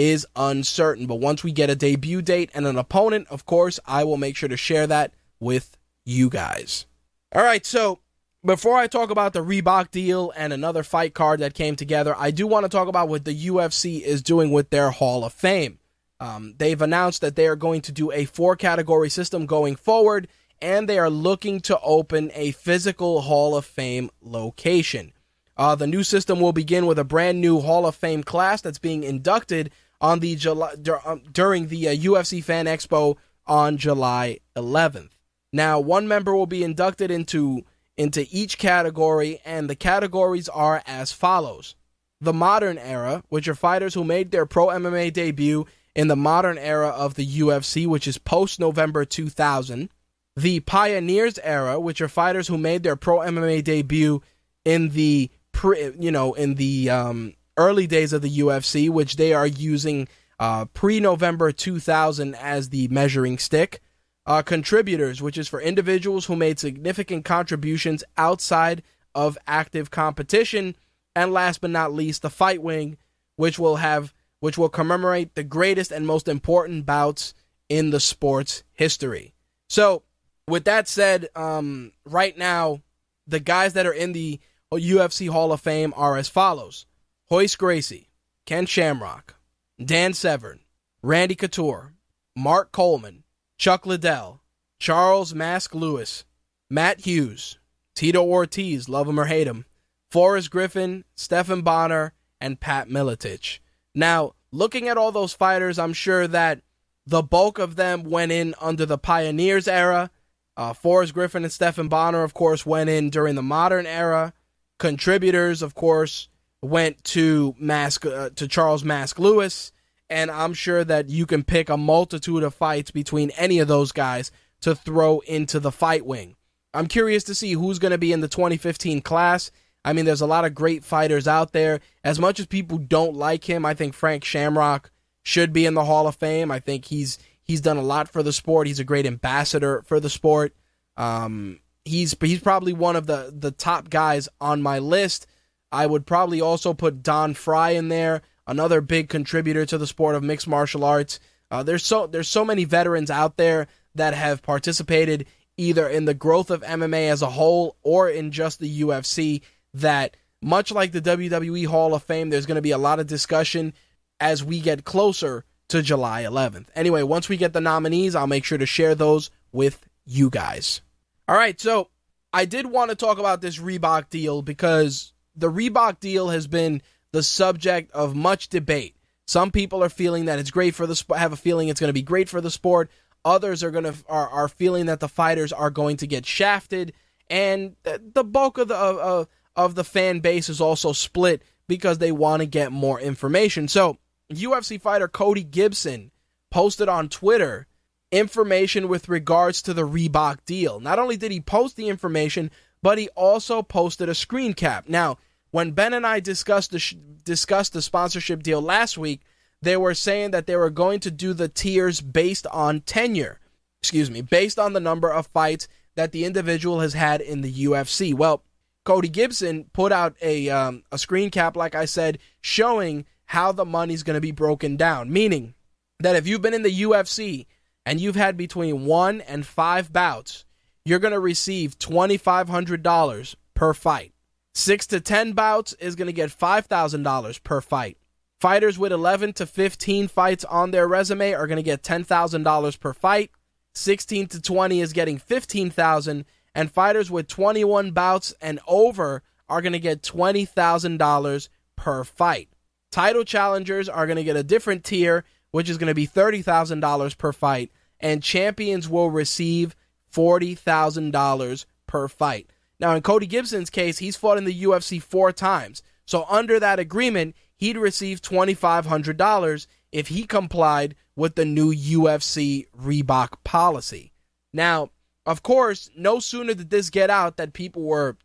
is uncertain. But once we get a debut date and an opponent, of course, I will make sure to share that with you guys. All right, so before I talk about the Reebok deal and another fight card that came together, I do want to talk about what the UFC is doing with their Hall of Fame. Um, they've announced that they are going to do a four category system going forward, and they are looking to open a physical Hall of Fame location. Uh, the new system will begin with a brand new Hall of Fame class that's being inducted on the July um, during the uh, UFC Fan Expo on July 11th. Now, one member will be inducted into into each category, and the categories are as follows: the modern era, which are fighters who made their pro MMA debut in the modern era of the UFC, which is post November 2000. The pioneers era, which are fighters who made their pro MMA debut in the pre, you know, in the um, early days of the UFC, which they are using uh, pre November 2000 as the measuring stick. Uh, contributors, which is for individuals who made significant contributions outside of active competition. And last but not least, the fight wing, which will have which will commemorate the greatest and most important bouts in the sport's history. So, with that said, um, right now, the guys that are in the UFC Hall of Fame are as follows Royce Gracie, Ken Shamrock, Dan Severn, Randy Couture, Mark Coleman, Chuck Liddell, Charles Mask Lewis, Matt Hughes, Tito Ortiz, love him or hate him, Forrest Griffin, Stephan Bonnar, and Pat Miletich. Now, looking at all those fighters, I'm sure that the bulk of them went in under the Pioneers era. Uh, Forrest Griffin and Stephan Bonnar, of course, went in during the modern era. Contributors, of course, went to Mask uh, to Charles Mask Lewis, and I'm sure that you can pick a multitude of fights between any of those guys to throw into the fight wing. I'm curious to see who's going to be in the 2015 class. I mean, there's a lot of great fighters out there. As much as people don't like him, I think Frank Shamrock should be in the Hall of Fame. I think he's he's done a lot for the sport. He's a great ambassador for the sport. Um, he's he's probably one of the the top guys on my list. I would probably also put Don Frye in there, another big contributor to the sport of mixed martial arts. Uh, there's so there's so many veterans out there that have participated either in the growth of MMA as a whole or in just the UFC that much like the WWE Hall of Fame, there's going to be a lot of discussion as we get closer to July 11th. Anyway, once we get the nominees, I'll make sure to share those with you guys. All right, so I did want to talk about this Reebok deal because the Reebok deal has been the subject of much debate. Some people are feeling that it's great for the sport, have a feeling it's going to be great for the sport. Others are going to are, are feeling that the fighters are going to get shafted, and uh, the bulk of the of, of the fan base is also split because they want to get more information. So, UFC fighter Cody Gibson posted on Twitter information with regards to the Reebok deal. Not only did he post the information, but he also posted a screen cap. Now, when Ben and I discussed the sh- discussed the sponsorship deal last week, they were saying that they were going to do the tiers based on tenure. Excuse me, based on the number of fights that the individual has had in the UFC. Well, Cody Gibson put out a um, a screen cap, like I said, showing how the money's going to be broken down. Meaning that if you've been in the UFC and you've had between one and five bouts, you're going to receive twenty five hundred dollars per fight. Six to ten bouts is going to get five thousand dollars per fight. Fighters with eleven to fifteen fights on their resume are going to get ten thousand dollars per fight. Sixteen to twenty is getting fifteen thousand. dollars and fighters with 21 bouts and over are going to get $20,000 per fight. Title challengers are going to get a different tier, which is going to be $30,000 per fight, and champions will receive $40,000 per fight. Now, in Cody Gibson's case, he's fought in the UFC four times. So, under that agreement, he'd receive $2,500 if he complied with the new UFC Reebok policy. Now, of course, no sooner did this get out that people were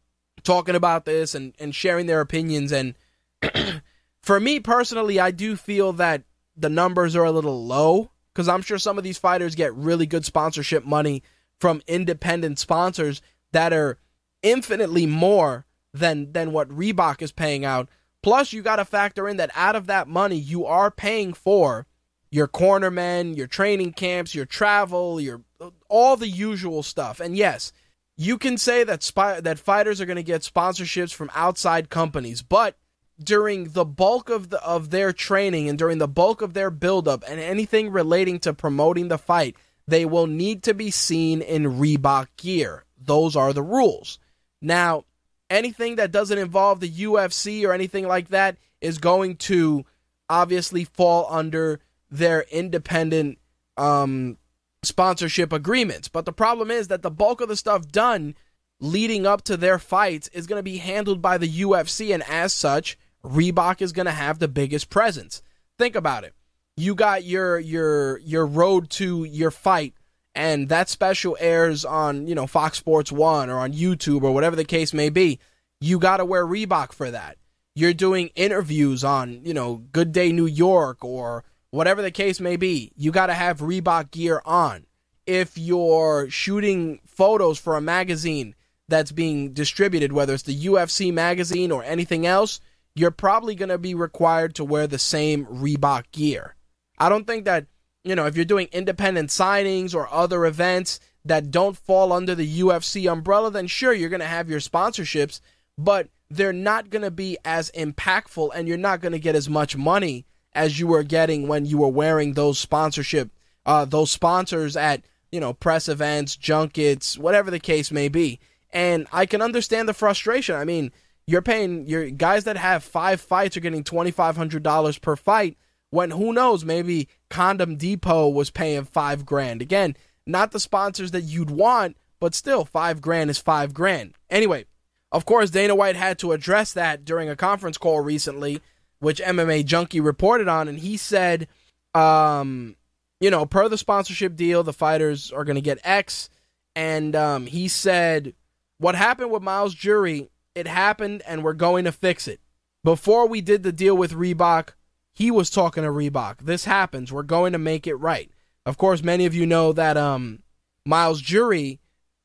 talking about this and, and sharing their opinions. And for me personally, I do feel that the numbers are a little low because I'm sure some of these fighters get really good sponsorship money from independent sponsors that are infinitely more than than what Reebok is paying out. Plus, you got to factor in that out of that money, you are paying for your cornermen, your training camps, your travel, your all the usual stuff. And yes, you can say that spy, that fighters are going to get sponsorships from outside companies, but during the bulk of the of their training and during the bulk of their buildup and anything relating to promoting the fight, they will need to be seen in Reebok gear. Those are the rules. Now, anything that doesn't involve the UFC or anything like that is going to obviously fall under their independent um, sponsorship agreements. But the problem is that the bulk of the stuff done leading up to their fights is going to be handled by the UFC, and as such, Reebok is going to have the biggest presence. Think about it. You got your your your road to your fight and that special airs on, you know, Fox Sports 1 or on YouTube or whatever the case may be. You got to wear Reebok for that. You're doing interviews on, you know, Good Day New York or whatever the case may be. You got to have Reebok gear on. If you're shooting photos for a magazine that's being distributed, whether it's the UFC magazine or anything else, you're probably going to be required to wear the same Reebok gear. I don't think that, you know, if you're doing independent signings or other events that don't fall under the UFC umbrella, then sure, you're going to have your sponsorships, but they're not going to be as impactful and you're not going to get as much money as you were getting when you were wearing those sponsorship, uh, those sponsors at, you know, press events, junkets, whatever the case may be. And I can understand the frustration. I mean, you're paying your guys that have five fights are getting twenty five hundred dollars per fight. When who knows, maybe Condom Depot was paying five grand. Again, not the sponsors that you'd want, but still five grand is five grand. Anyway, of course, Dana White had to address that during a conference call recently, which MMA Junkie reported on, and he said, um, you know, per the sponsorship deal, the fighters are going to get X, and um, he said what happened with Myles Jury it happened and we're going to fix it. Before we did the deal with Reebok, he was talking to Reebok. This happens. We're going to make it right. Of course, many of you know that um, Myles Jury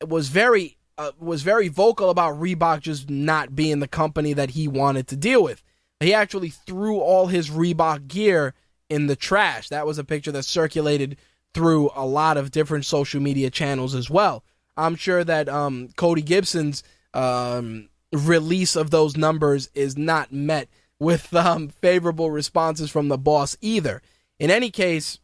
was very uh, was very vocal about Reebok just not being the company that he wanted to deal with. He actually threw all his Reebok gear in the trash. That was a picture that circulated through a lot of different social media channels as well. I'm sure that um, Cody Gibson's um, release of those numbers is not met with um, favorable responses from the boss either. In any case,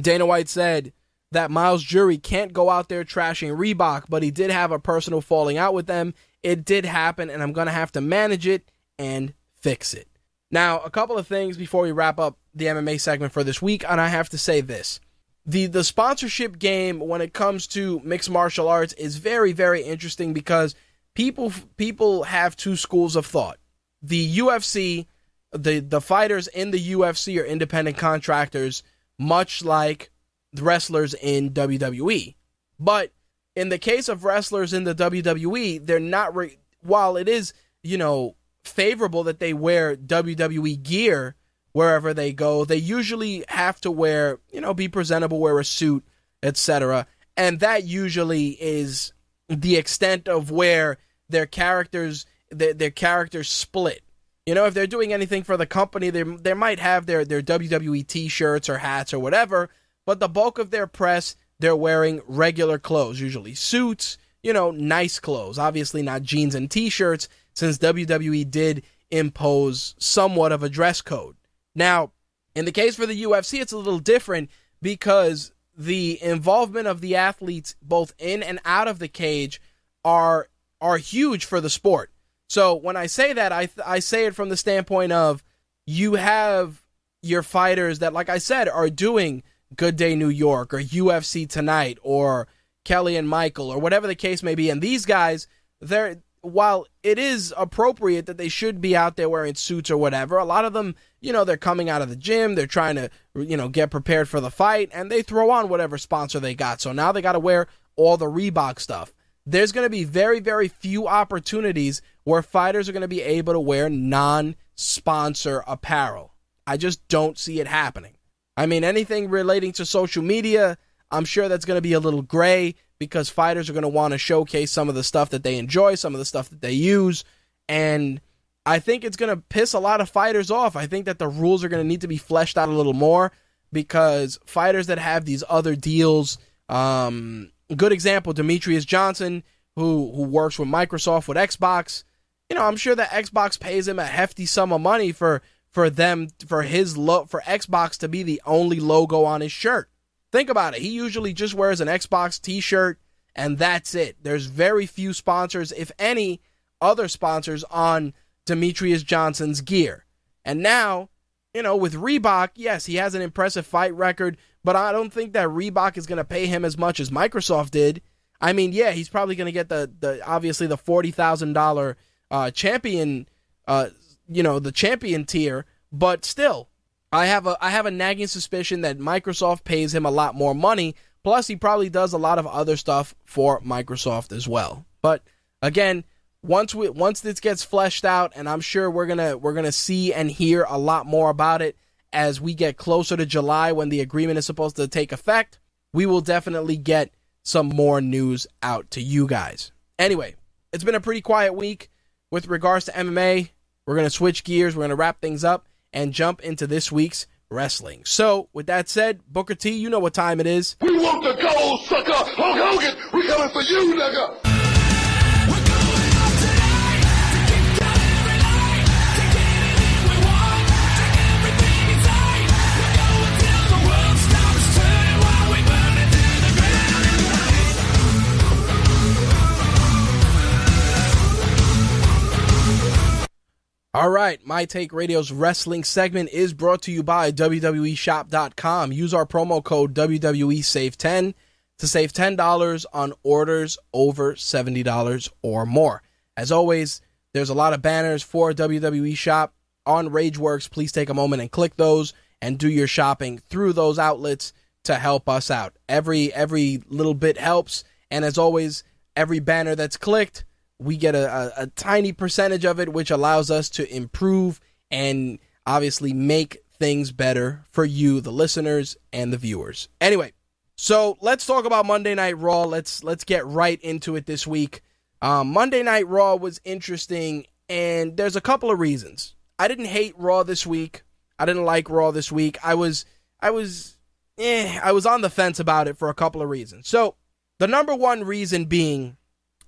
Dana White said that Myles Jury can't go out there trashing Reebok, but he did have a personal falling out with them. It did happen, and I'm going to have to manage it and fix it. Now, a couple of things before we wrap up the MMA segment for this week, and I have to say this. The the sponsorship game when it comes to mixed martial arts is very very interesting because people people have two schools of thought. The UFC, the the fighters in the UFC are independent contractors, much like the wrestlers in WWE. But in the case of wrestlers in the WWE, they're not. Re- while it is you know favorable that they wear WWE gear wherever they go, they usually have to wear you know be presentable, wear a suit, etc. And that usually is the extent of where their characters their, their characters split. You know, if they're doing anything for the company, they they might have their their WWE T-shirts or hats or whatever, but the bulk of their press they're wearing regular clothes, usually suits, you know, nice clothes. Obviously not jeans and T-shirts, since WWE did impose somewhat of a dress code. Now, in the case for the UFC, it's a little different because the involvement of the athletes both in and out of the cage are are huge for the sport. So when I say that, I I say it from the standpoint of you have your fighters that, like I said, are doing Good Day New York or UFC Tonight or Kelly and Michael or whatever the case may be, and these guys, they're while it is appropriate that they should be out there wearing suits or whatever, a lot of them, you know, they're coming out of the gym, they're trying to, you know, get prepared for the fight, and they throw on whatever sponsor they got. So now they got to wear all the Reebok stuff there's going to be very, very few opportunities where fighters are going to be able to wear non sponsor apparel. I just don't see it happening. I mean, anything relating to social media, I'm sure that's going to be a little gray because fighters are going to want to showcase some of the stuff that they enjoy, some of the stuff that they use. And I think it's going to piss a lot of fighters off. I think that the rules are going to need to be fleshed out a little more because fighters that have these other deals, um, good example, Demetrious Johnson, who who works with Microsoft with Xbox. You know, I'm sure that Xbox pays him a hefty sum of money for for them for his lo- for Xbox to be the only logo on his shirt. Think about it. He usually just wears an Xbox t-shirt and that's it. There's very few sponsors, if any, other sponsors on Demetrious Johnson's gear. And now, you know, with Reebok, yes, he has an impressive fight record, but I don't think that Reebok is going to pay him as much as Microsoft did. I mean, yeah, he's probably going to get the the obviously the forty thousand uh, champion, uh, you know, the champion tier, but still, I have a I have a nagging suspicion that Microsoft pays him a lot more money. Plus, he probably does a lot of other stuff for Microsoft as well. But again, once we once this gets fleshed out, and I'm sure we're gonna we're gonna see and hear a lot more about it as we get closer to July when the agreement is supposed to take effect. We will definitely get some more news out to you guys. Anyway, it's been a pretty quiet week with regards to MMA. We're going to switch gears, we're going to wrap things up and jump into this week's wrestling. So, with that said, Booker T, you know what time it is. We want the gold, sucker! Hulk Hogan, we coming for you, nigga! All right, My Take Radio's wrestling segment is brought to you by WWEshop.com. Use our promo code WWESAVE10 to save $10 on orders over $70 or more. As always, there's a lot of banners for WWE Shop on Rageworks. Please take a moment and click those and do your shopping through those outlets to help us out. Every every little bit helps, and as always, every banner that's clicked we get a, a, a tiny percentage of it, which allows us to improve and obviously make things better for you, the listeners and the viewers. Anyway, so let's talk about Monday Night Raw. Let's let's get right into it this week. Um, Monday Night Raw was interesting, and there's a couple of reasons. I didn't hate Raw this week. I didn't like Raw this week. I was I was eh, I was on the fence about it for a couple of reasons. So the number one reason being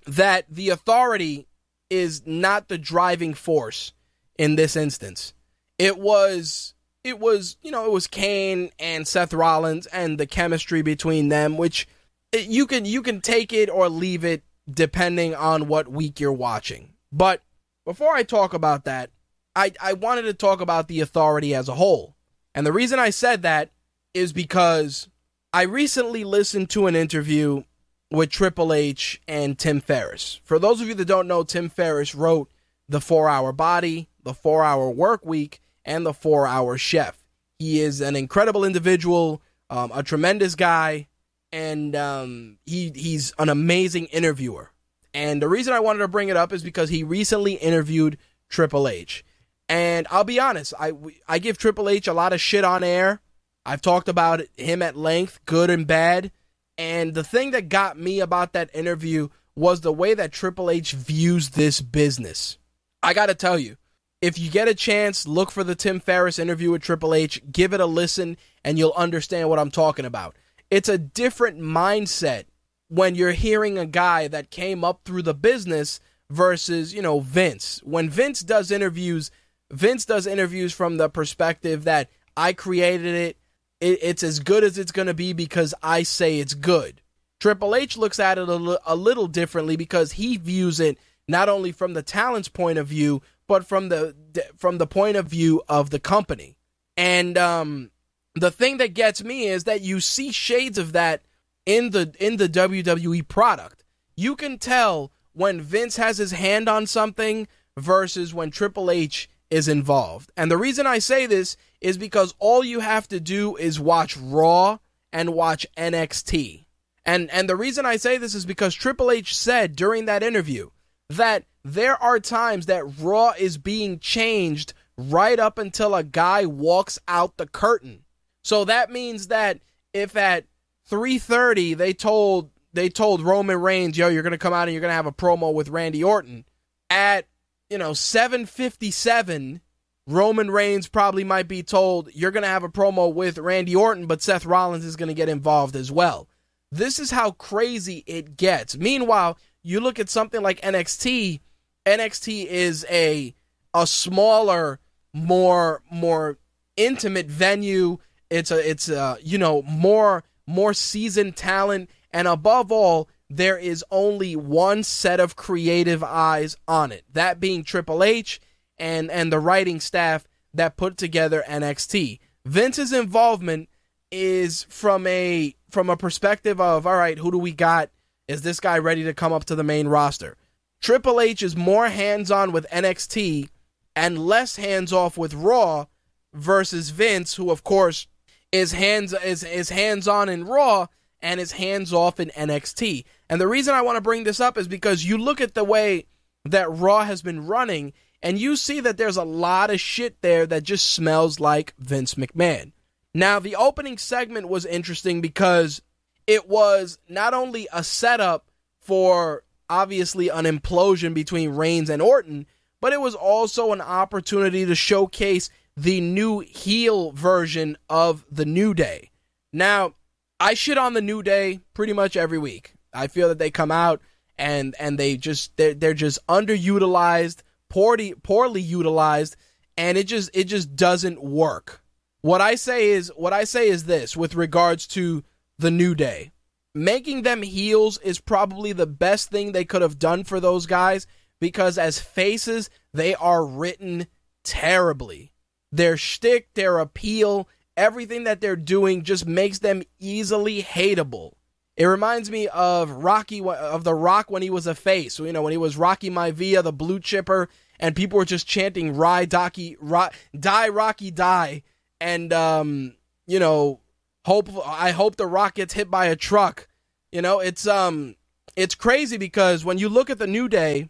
that the authority is not the driving force in this instance. It was it was, you know, it was Kane and Seth Rollins and the chemistry between them which eh, you can you can take it or leave it depending on what week you're watching. But before I talk about that, I I wanted to talk about the authority as a whole. And the reason I said that is because I recently listened to an interview with Triple H and Tim Ferriss. For those of you that don't know, Tim Ferriss wrote The Four Hour Body, The Four Hour Work Week, and The Four Hour Chef. He is an incredible individual, um, a tremendous guy, and um, he he's an amazing interviewer. And the reason I wanted to bring it up is because he recently interviewed Triple H. And I'll be honest, I I give Triple H a lot of shit on air. I've talked about him at length, good and bad. And the thing that got me about that interview was the way that Triple H views this business. I got to tell you, if you get a chance, look for the Tim Ferriss interview with Triple H, give it a listen, and you'll understand what I'm talking about. It's a different mindset when you're hearing a guy that came up through the business versus, you know, Vince. When Vince does interviews, Vince does interviews from the perspective that I created it, it, it's as good as it's going to be because I say it's good. Triple H looks at it a, little differently because he views it not only from the talent's point of view, but from the from the point of view of the company. And um, the thing that gets me is that you see shades of that in the in the WWE product. You can tell when Vince has his hand on something versus when Triple H is involved. And the reason I say this is because all you have to do is watch Raw and watch NXT. And and the reason I say this is because Triple H said during that interview that there are times that Raw is being changed right up until a guy walks out the curtain. So that means that if at 3:30 they told they told Roman Reigns, "Yo, you're going to come out and you're going to have a promo with Randy Orton." At, you know, 7:57 Roman Reigns probably might be told, you're going to have a promo with Randy Orton, but Seth Rollins is going to get involved as well. This is how crazy it gets. Meanwhile, you look at something like NXT, NXT is a a smaller, more more intimate venue. It's a it's a you know more more seasoned talent and above all, there is only one set of creative eyes on it, that being Triple H and and the writing staff that put together NXT. Vince's involvement is from a from a perspective of all right, who do we got? Is this guy ready to come up to the main roster? Triple H is more hands-on with NXT and less hands-off with Raw versus Vince, who of course is hands is is hands-on in Raw and is hands-off in NXT. And the reason I want to bring this up is because you look at the way that Raw has been running and you see that there's a lot of shit there that just smells like Vince McMahon. Now, the opening segment was interesting because it was not only a setup for obviously an implosion between Reigns and Orton, but it was also an opportunity to showcase the new heel version of the New Day. Now, I shit on the New Day pretty much every week. I feel that they come out and and they just they're, they're just underutilized, poorly poorly utilized, and it just it just doesn't work. What I say is what I say is this with regards to the New Day. Making them heels is probably the best thing they could have done for those guys because as faces, they are written terribly. Their shtick, their appeal, everything that they're doing just makes them easily hateable. It reminds me of Rocky of the Rock when he was a face. You know, when he was Rocky Maivia, the blue chipper, and people were just chanting "Rye Docky, Rock, Die Rocky, Die," and um, you know, hope I hope the Rock gets hit by a truck. You know, it's um, it's crazy because when you look at the New Day,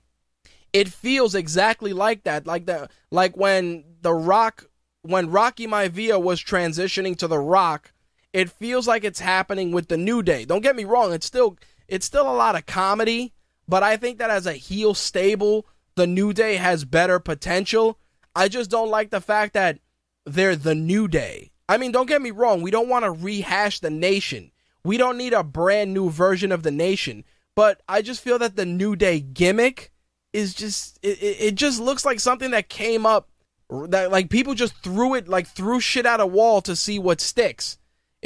it feels exactly like that, like that, like when the Rock, when Rocky Maivia was transitioning to the Rock it feels like it's happening with the New Day. Don't get me wrong, it's still it's still a lot of comedy, but I think that as a heel stable, the New Day has better potential. I just don't like the fact that they're the New Day. I mean, don't get me wrong, we don't want to rehash the nation. We don't need a brand new version of the nation, but I just feel that the New Day gimmick is just it, it just looks like something that came up that like people just threw it like threw shit at a wall to see what sticks.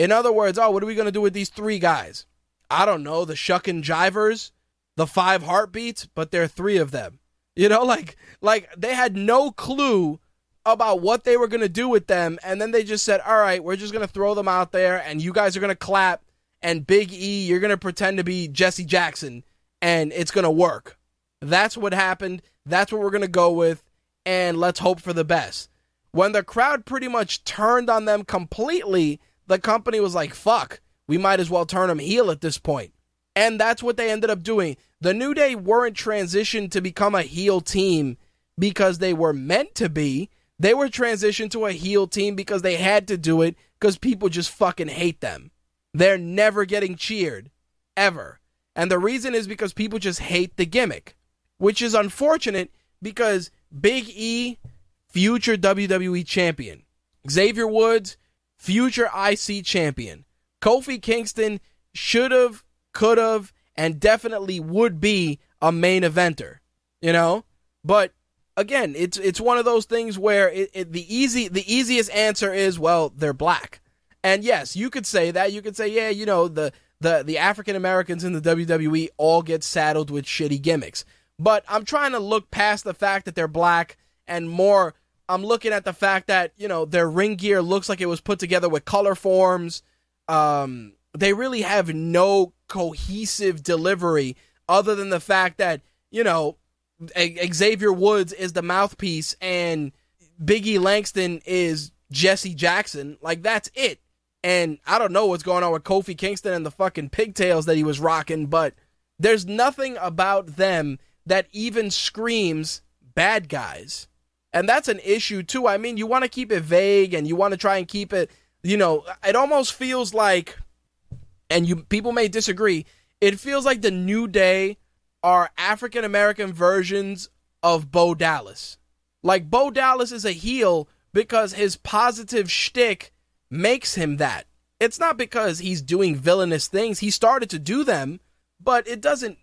In other words, oh, what are we going to do with these three guys? I don't know, the shucking jivers, the five heartbeats, but there are three of them. You know, like like they had no clue about what they were going to do with them and then they just said, "All right, we're just going to throw them out there and you guys are going to clap and Big E, you're going to pretend to be Jesse Jackson and it's going to work." That's what happened. That's what we're going to go with and let's hope for the best. When the crowd pretty much turned on them completely, the company was like, fuck, we might as well turn them heel at this point. And that's what they ended up doing. The New Day weren't transitioned to become a heel team because they were meant to be. They were transitioned to a heel team because they had to do it because people just fucking hate them. They're never getting cheered. Ever. And the reason is because people just hate the gimmick, which is unfortunate because Big E, future WWE champion, Xavier Woods, future IC champion. Kofi Kingston should have, could have, and definitely would be a main eventer, you know? But again, it's it's one of those things where it, it, the easy the easiest answer is well, they're black. And yes, you could say that. You could say, yeah, you know, the the the African Americans in the WWE all get saddled with shitty gimmicks. But I'm trying to look past the fact that they're black and more I'm looking at the fact that you know their ring gear looks like it was put together with color forms. Um, they really have no cohesive delivery other than the fact that you know Xavier Woods is the mouthpiece and Biggie Langston is Jesse Jackson. Like that's it. And I don't know what's going on with Kofi Kingston and the fucking pigtails that he was rocking, but there's nothing about them that even screams bad guys. And that's an issue too. I mean, you want to keep it vague and you want to try and keep it, you know, it almost feels like and you people may disagree, it feels like the New Day are African American versions of Bo Dallas. Like Bo Dallas is a heel because his positive shtick makes him that. It's not because he's doing villainous things. He started to do them, but it doesn't.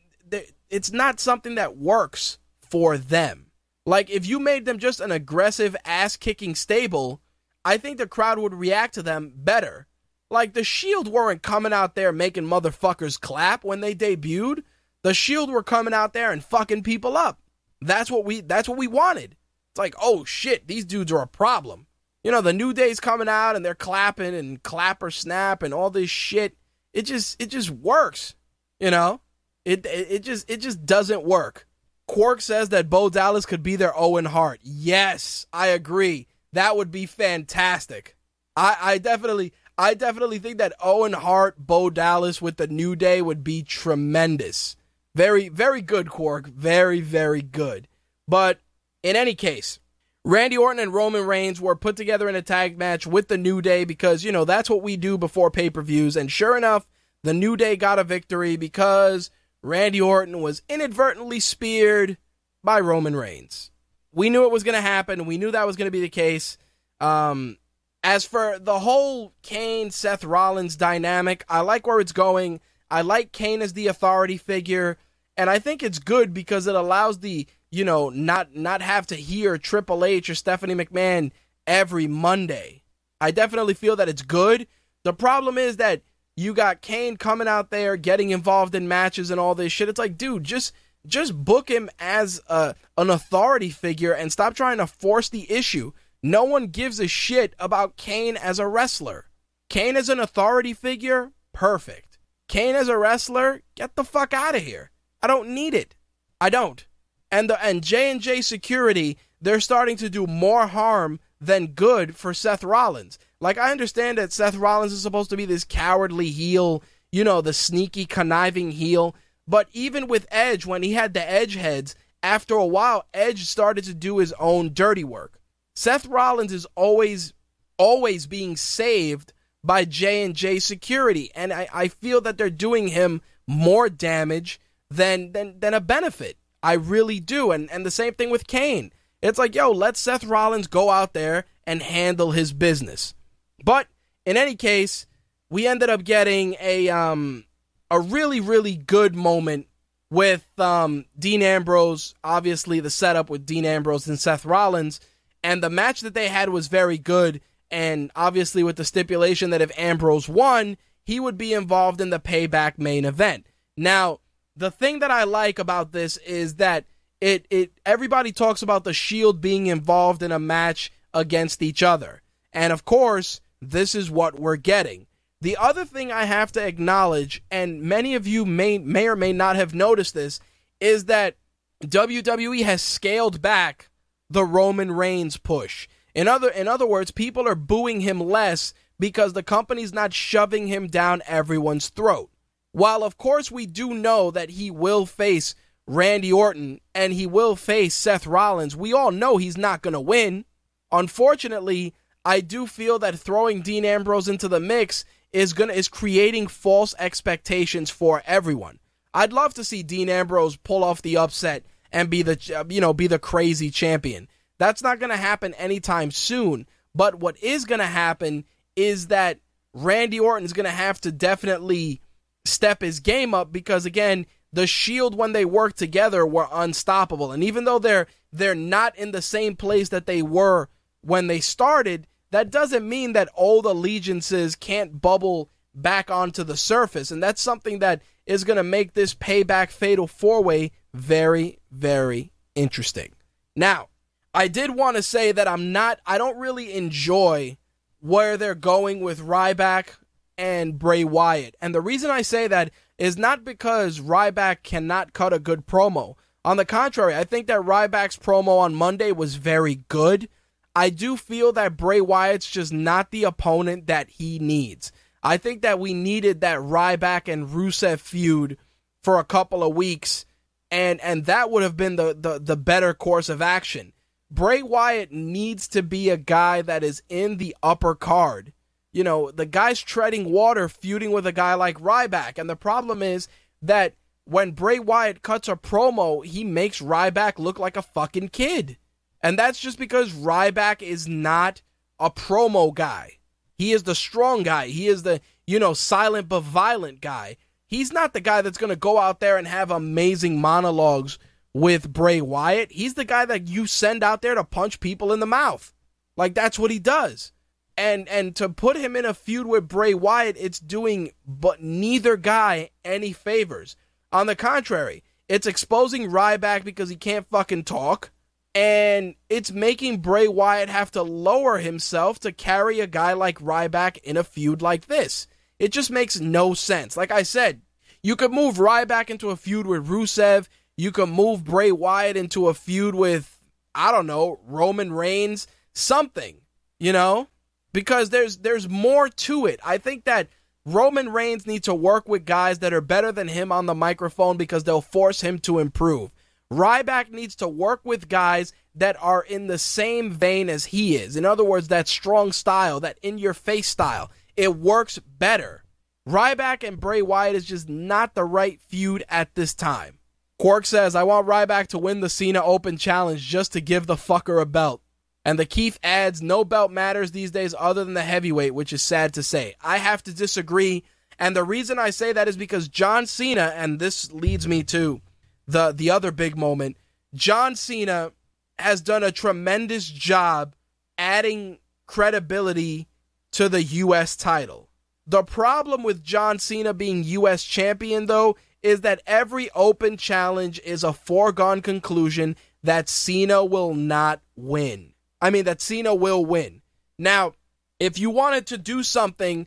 It's not something that works for them. Like if you made them just an aggressive ass kicking stable, I think the crowd would react to them better. Like the Shield weren't coming out there making motherfuckers clap when they debuted. The Shield were coming out there and fucking people up. That's what we that's what we wanted. It's like, oh shit, these dudes are a problem. You know, the New Day's coming out and they're clapping and clapper snap and all this shit. It just it just works. You know? It it, it just it just doesn't work. Quark says that Bo Dallas could be their Owen Hart. Yes, I agree. That would be fantastic. I, I definitely I definitely think that Owen Hart, Bo Dallas with the New Day would be tremendous. Very, very good, Quark. Very, very good. But in any case, Randy Orton and Roman Reigns were put together in a tag match with the New Day because, you know, that's what we do before pay per views. And sure enough, the New Day got a victory because Randy Orton was inadvertently speared by Roman Reigns. We knew it was going to happen. We knew that was going to be the case. Um, as for the whole Kane Seth Rollins dynamic, I like where it's going. I like Kane as the authority figure, and I think it's good because it allows the you know not not have to hear Triple H or Stephanie McMahon every Monday. I definitely feel that it's good. The problem is that you got Kane coming out there getting involved in matches and all this shit. It's like, dude, just just book him as a, an authority figure and stop trying to force the issue. No one gives a shit about Kane as a wrestler. Kane as an authority figure, perfect. Kane as a wrestler, get the fuck out of here. I don't need it. I don't. And the and J and J Security, they're starting to do more harm than good for Seth Rollins. Like, I understand that Seth Rollins is supposed to be this cowardly heel, you know, the sneaky, conniving heel. But even with Edge, when he had the Edge heads, after a while, Edge started to do his own dirty work. Seth Rollins is always, always being saved by J and J Security, and I, I feel that they're doing him more damage than than than a benefit. I really do, and and the same thing with Kane. It's like, yo, let Seth Rollins go out there and handle his business. But in any case, we ended up getting a um a really really good moment with um Dean Ambrose, obviously the setup with Dean Ambrose and Seth Rollins, and the match that they had was very good and obviously with the stipulation that if Ambrose won, he would be involved in the payback main event. Now, the thing that I like about this is that it it everybody talks about the Shield being involved in a match against each other. And of course, this is what we're getting. The other thing I have to acknowledge, and many of you may may or may not have noticed this, is that WWE has scaled back the Roman Reigns push. In other in other words, people are booing him less because the company's not shoving him down everyone's throat. While of course we do know that he will face Randy Orton and he will face Seth Rollins, we all know he's not going to win. Unfortunately, I do feel that throwing Dean Ambrose into the mix is gonna is creating false expectations for everyone. I'd love to see Dean Ambrose pull off the upset and be the you know be the crazy champion. That's not going to happen anytime soon. But what is going to happen is that Randy Orton is going to have to definitely step his game up because again, the Shield when they worked together were unstoppable. And even though they're they're not in the same place that they were when they started, that doesn't mean that old allegiances can't bubble back onto the surface. And that's something that is going to make this payback fatal four way very, very interesting. Now, I did want to say that I'm not, I don't really enjoy where they're going with Ryback and Bray Wyatt. And the reason I say that is not because Ryback cannot cut a good promo. On the contrary, I think that Ryback's promo on Monday was very good. I do feel that Bray Wyatt's just not the opponent that he needs. I think that we needed that Ryback and Rusev feud for a couple of weeks, and and that would have been the, the, the better course of action. Bray Wyatt needs to be a guy that is in the upper card. You know, the guy's treading water feuding with a guy like Ryback, and the problem is that when Bray Wyatt cuts a promo, he makes Ryback look like a fucking kid. And that's just because Ryback is not a promo guy. He is the strong guy. He is the, you know, silent but violent guy. He's not the guy that's going to go out there and have amazing monologues with Bray Wyatt. He's the guy that you send out there to punch people in the mouth. Like, that's what he does. And and to put him in a feud with Bray Wyatt, it's doing but neither guy any favors. On the contrary, it's exposing Ryback because he can't fucking talk. And it's making Bray Wyatt have to lower himself to carry a guy like Ryback in a feud like this. It just makes no sense. Like I said, you could move Ryback into a feud with Rusev. You could move Bray Wyatt into a feud with, I don't know, Roman Reigns, something, you know? Because there's there's more to it. I think that Roman Reigns needs to work with guys that are better than him on the microphone because they'll force him to improve. Ryback needs to work with guys that are in the same vein as he is. In other words, that strong style, that in your face style. It works better. Ryback and Bray Wyatt is just not the right feud at this time. Quark says, I want Ryback to win the Cena Open Challenge just to give the fucker a belt. And the Keith adds, no belt matters these days other than the heavyweight, which is sad to say. I have to disagree. And the reason I say that is because John Cena, and this leads me to the, the other big moment, John Cena has done a tremendous job adding credibility to the U.S. title. The problem with John Cena being US champion, though, is that every open challenge is a foregone conclusion that Cena will not win. I mean, that Cena will win. Now, if you wanted to do something,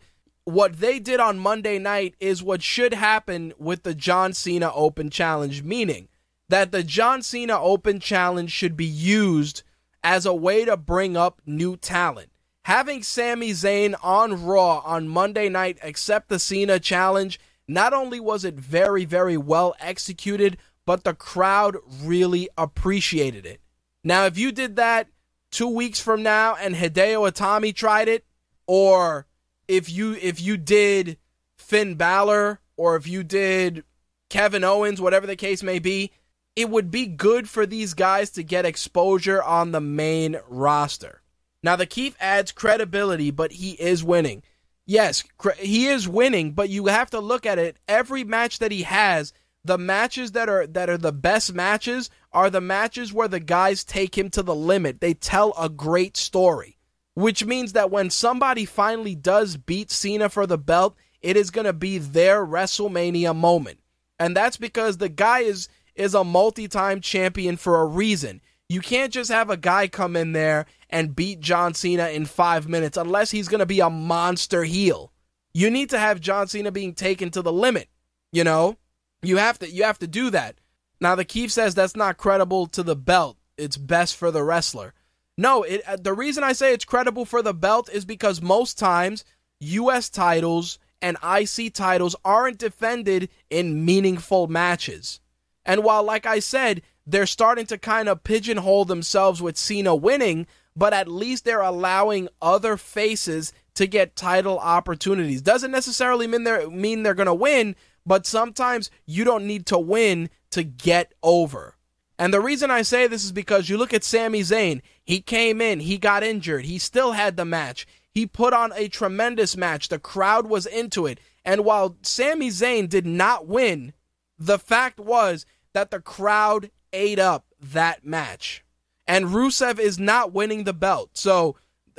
what they did on Monday night is what should happen with the John Cena Open Challenge, meaning that the John Cena Open Challenge should be used as a way to bring up new talent having Sami Zayn on Raw on Monday night accept the Cena challenge, not only was it very, very well executed, but the crowd really appreciated it. Now, if you did that two weeks from now and Hideo Itami tried it, or if you if you did Finn Balor, or if you did Kevin Owens, whatever the case may be, it would be good for these guys to get exposure on the main roster. Now, the Keith adds credibility, but he is winning. Yes, he is winning, but you have to look at it. Every match that he has, the matches that are that are the best matches are the matches where the guys take him to the limit. They tell a great story, which means that when somebody finally does beat Cena for the belt, it is going to be their WrestleMania moment. And that's because the guy is is a multi-time champion for a reason. You can't just have a guy come in there and beat John Cena in five minutes unless he's going to be a monster heel. You need to have John Cena being taken to the limit. You know, you have to you have to do that. Now the Keith says that's not credible to the belt. It's best for the wrestler. No, it, uh, the reason I say it's credible for the belt is because most times U.S. titles and IC titles aren't defended in meaningful matches. And while, like I said, they're starting to kind of pigeonhole themselves with Cena winning, but at least they're allowing other faces to get title opportunities. Doesn't necessarily mean they're mean they're going to win, but sometimes you don't need to win to get over. And the reason I say this is because you look at Sami Zayn. He came in, he got injured, he still had the match. He put on a tremendous match. The crowd was into it. And while Sami Zayn did not win, the fact was that the crowd ate up that match. And Rusev is not winning the belt. So,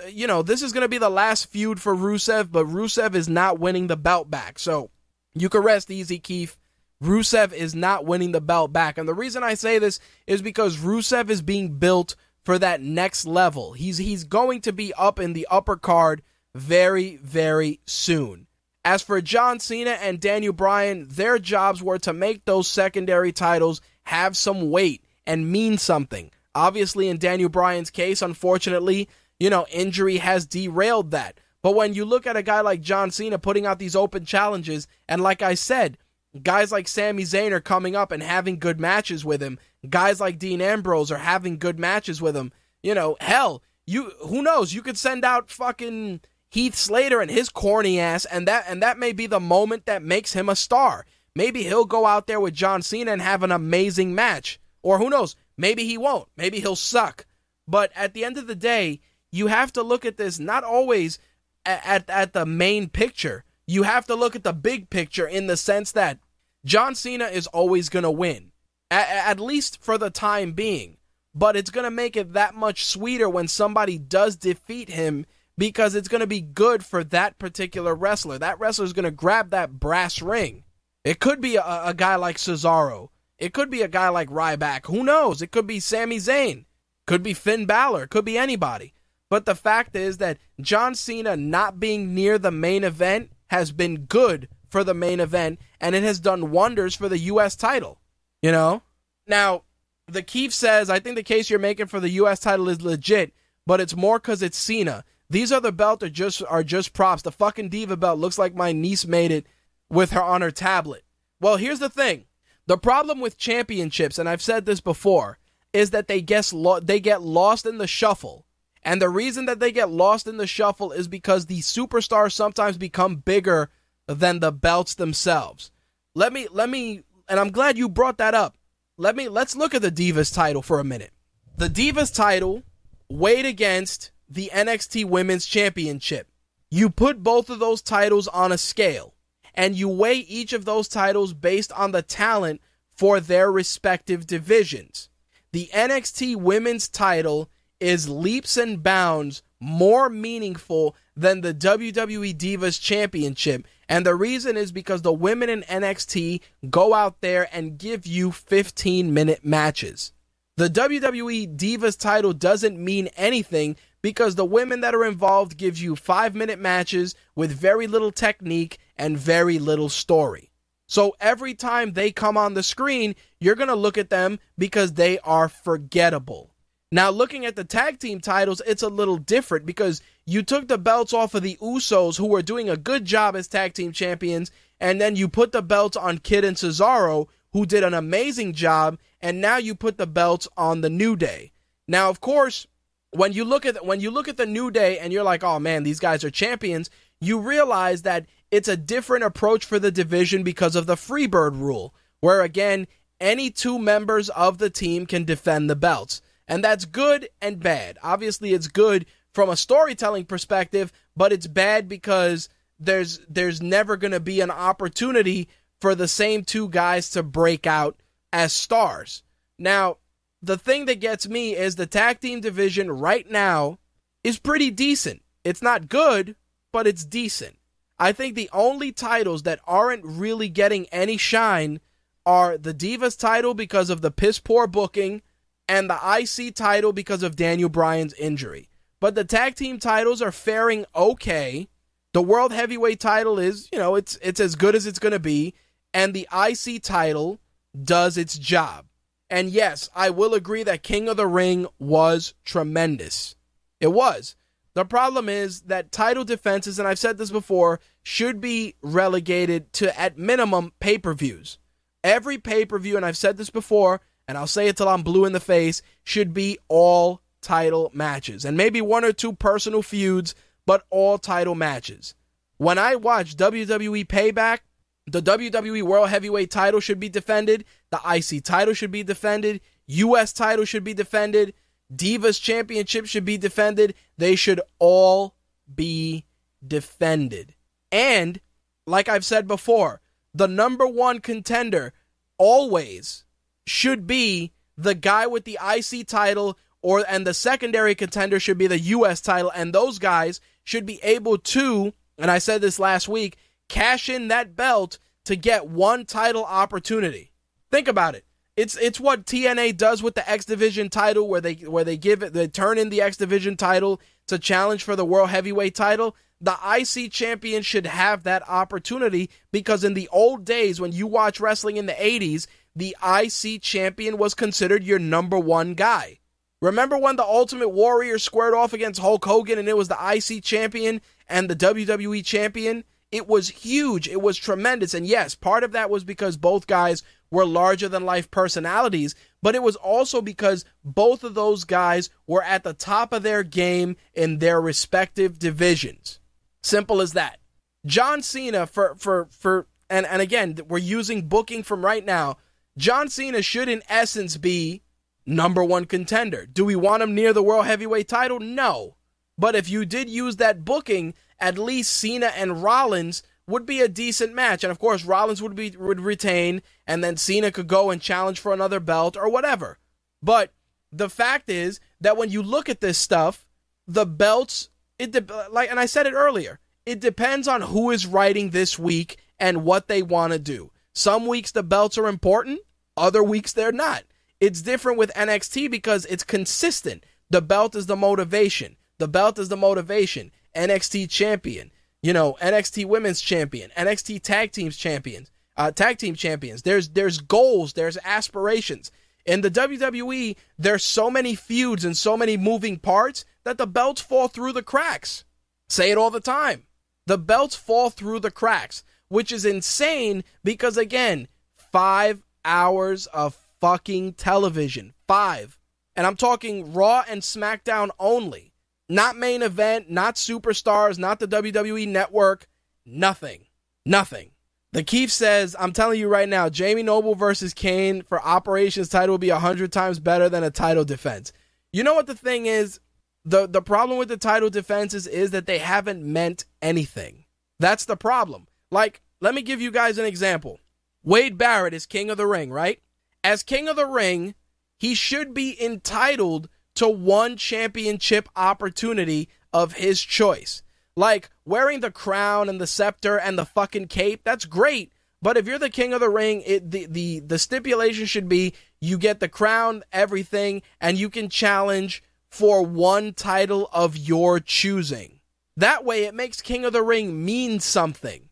you know, this is going to be the last feud for Rusev, but Rusev is not winning the belt back. So, you can rest easy, Keith. Rusev is not winning the belt back. And the reason I say this is because Rusev is being built for that next level. He's he's going to be up in the upper card very very soon. As for John Cena and Daniel Bryan, their jobs were to make those secondary titles have some weight and mean something. Obviously, in Daniel Bryan's case, unfortunately, you know, injury has derailed that. But when you look at a guy like John Cena putting out these open challenges, and like I said, guys like Sami Zayn are coming up and having good matches with him. Guys like Dean Ambrose are having good matches with him. You know, hell, you who knows? You could send out fucking Heath Slater and his corny ass, and that and that may be the moment that makes him a star. Maybe he'll go out there with John Cena and have an amazing match. Or who knows? Maybe he won't. Maybe he'll suck. But at the end of the day, you have to look at this not always at, at, at the main picture. You have to look at the big picture in the sense that John Cena is always going to win, at, at least for the time being. But it's going to make it that much sweeter when somebody does defeat him because it's going to be good for that particular wrestler. That wrestler is going to grab that brass ring. It could be a, a, guy like Cesaro. It could be a guy like Ryback. Who knows? It could be Sami Zayn. Could be Finn Balor. Could be anybody. But the fact is that John Cena not being near the main event has been good for the main event, and it has done wonders for the U.S. title. You know? Now, the Keith says, I think the case you're making for the U.S. title is legit, but it's more because it's Cena. These other belts are just are just props. The fucking diva belt looks like my niece made it with her on her tablet. Well, here's the thing: the problem with championships, and I've said this before, is that they guess lo- they get lost in the shuffle. And the reason that they get lost in the shuffle is because the superstars sometimes become bigger than the belts themselves. Let me let me and I'm glad you brought that up. Let me let's look at the Divas title for a minute. The Divas title weighed against the NXT Women's Championship. You put both of those titles on a scale and you weigh each of those titles based on the talent for their respective divisions. The NXT Women's title is leaps and bounds more meaningful than the WWE Divas Championship. And the reason is because the women in NXT go out there and give you 15 minute matches. The WWE Divas title doesn't mean anything because the women that are involved give you 5 minute matches with very little technique and very little story. So every time they come on the screen, you're going to look at them because they are forgettable. Now, looking at the tag team titles, it's a little different because you took the belts off of the Usos, who were doing a good job as tag team champions, and then you put the belts on Kid and Cesaro, who did an amazing job, and now you put the belts on the New Day. Now, of course, when you look at when you look at the New Day and you're like, "Oh man, these guys are champions," you realize that it's a different approach for the division because of the Freebird rule, where again, any two members of the team can defend the belts. And that's good and bad. Obviously, it's good from a storytelling perspective, but it's bad because there's there's never going to be an opportunity for the same two guys to break out as stars. Now, the thing that gets me is the tag team division right now is pretty decent. It's not good, but it's decent. I think the only titles that aren't really getting any shine are the Divas title because of the piss poor booking and the IC title because of Daniel Bryan's injury. But the tag team titles are faring okay. The world heavyweight title is, you know, it's it's as good as it's going to be, and the IC title does its job. And yes, I will agree that King of the Ring was tremendous. It was. The problem is that title defenses, and I've said this before, should be relegated to at minimum pay per views. Every pay per view, and I've said this before, and I'll say it till I'm blue in the face, should be all title matches. And maybe one or two personal feuds, but all title matches. When I watch WWE Payback, the WWE World Heavyweight title should be defended, the IC title should be defended, US title should be defended, Divas Championship should be defended. They should all be defended. And, like I've said before, the number one contender always should be the guy with the IC title or and the secondary contender should be the US title and those guys should be able to and I said this last week cash in that belt to get one title opportunity. Think about it. It's it's what TNA does with the X Division title where they where they give it they turn in the X Division title to challenge for the World Heavyweight title. The IC champion should have that opportunity because in the old days when you watch wrestling in the 80s, the IC champion was considered your number one guy. Remember when the Ultimate Warrior squared off against Hulk Hogan and it was the IC champion and the WWE champion? It was huge. It was tremendous. And yes, part of that was because both guys were larger than life personalities, but it was also because both of those guys were at the top of their game in their respective divisions. Simple as that. John Cena for for for and and again, we're using booking from right now. John Cena should, in essence, be number one contender. Do we want him near the World Heavyweight title? No. But if you did use that booking, at least Cena and Rollins would be a decent match. And of course, Rollins would be would retain, and then Cena could go and challenge for another belt or whatever. But the fact is that when you look at this stuff, the belts It de- like, and I said it earlier. It depends on who is writing this week and what they want to do. Some weeks the belts are important, other weeks they're not. It's different with NXT because it's consistent. The belt is the motivation. The belt is the motivation. NXT champion, you know, NXT women's champion, NXT tag teams champions, uh, tag team champions. There's there's goals, there's aspirations. In the WWE, there's so many feuds and so many moving parts that the belts fall through the cracks. Say it all the time. The belts fall through the cracks, which is insane because, again, five hours of fucking television. Five. And I'm talking Raw and SmackDown only. Not main event, not superstars, not the WWE network. Nothing. Nothing. The Keith says, I'm telling you right now, Jamie Noble versus Kane for operations title will be a hundred times better than a title defense. You know what the thing is? the the problem with the title defenses is that they haven't meant anything. That's the problem. Like, let me give you guys an example. Wade Barrett is king of the ring, right? As king of the ring, he should be entitled to one championship opportunity of his choice. Like wearing the crown and the scepter and the fucking cape, that's great. But if you're the king of the ring, it, the, the the stipulation should be you get the crown, everything, and you can challenge for one title of your choosing. That way it makes King of the Ring mean something.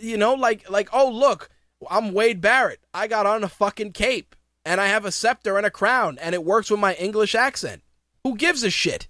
You know like like oh look, I'm Wade Barrett. I got on a fucking cape and I have a scepter and a crown and it works with my English accent. Who gives a shit?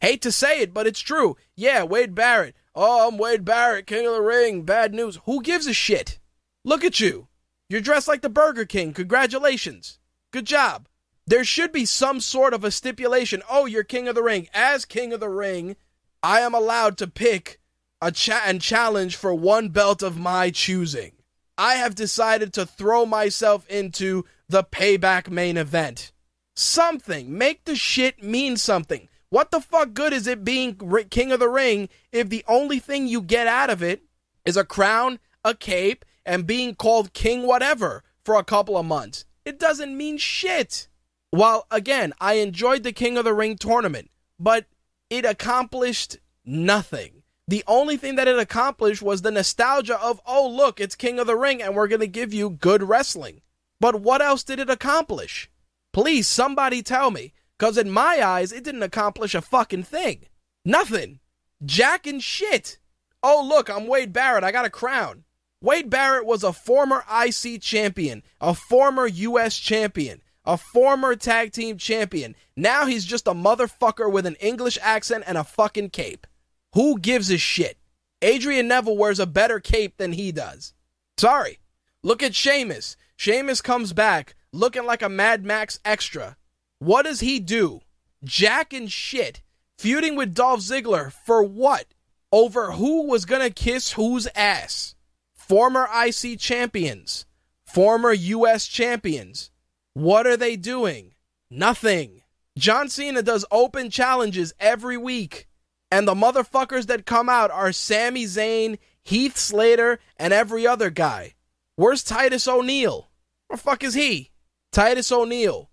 Hate to say it, but it's true. Yeah, Wade Barrett. Oh, I'm Wade Barrett, King of the Ring. Bad news. Who gives a shit? Look at you. You're dressed like the Burger King. Congratulations. Good job there should be some sort of a stipulation. Oh, you're king of the ring. As king of the ring, I am allowed to pick a chat and challenge for one belt of my choosing. I have decided to throw myself into the payback main event. Something. Make the shit mean something. What the fuck good is it being king of the ring if the only thing you get out of it is a crown, a cape, and being called king whatever for a couple of months? It doesn't mean shit. While again, I enjoyed the King of the Ring tournament, but it accomplished nothing. The only thing that it accomplished was the nostalgia of, oh, look, it's King of the Ring and we're going to give you good wrestling. But what else did it accomplish? Please, somebody tell me. Because in my eyes, it didn't accomplish a fucking thing. Nothing. Jack and shit. Oh, look, I'm Wade Barrett. I got a crown. Wade Barrett was a former IC champion, a former US champion a former tag team champion. Now he's just a motherfucker with an English accent and a fucking cape. Who gives a shit? Adrian Neville wears a better cape than he does. Sorry. Look at Sheamus. Sheamus comes back looking like a Mad Max extra. What does he do? Jack and shit. Feuding with Dolph Ziggler for what? Over who was gonna kiss whose ass? Former IC champions. Former US champions. What are they doing? Nothing. John Cena does open challenges every week. And the motherfuckers that come out are Sami Zayn, Heath Slater, and every other guy. Where's Titus O'Neil? Where the fuck is he? Titus O'Neil,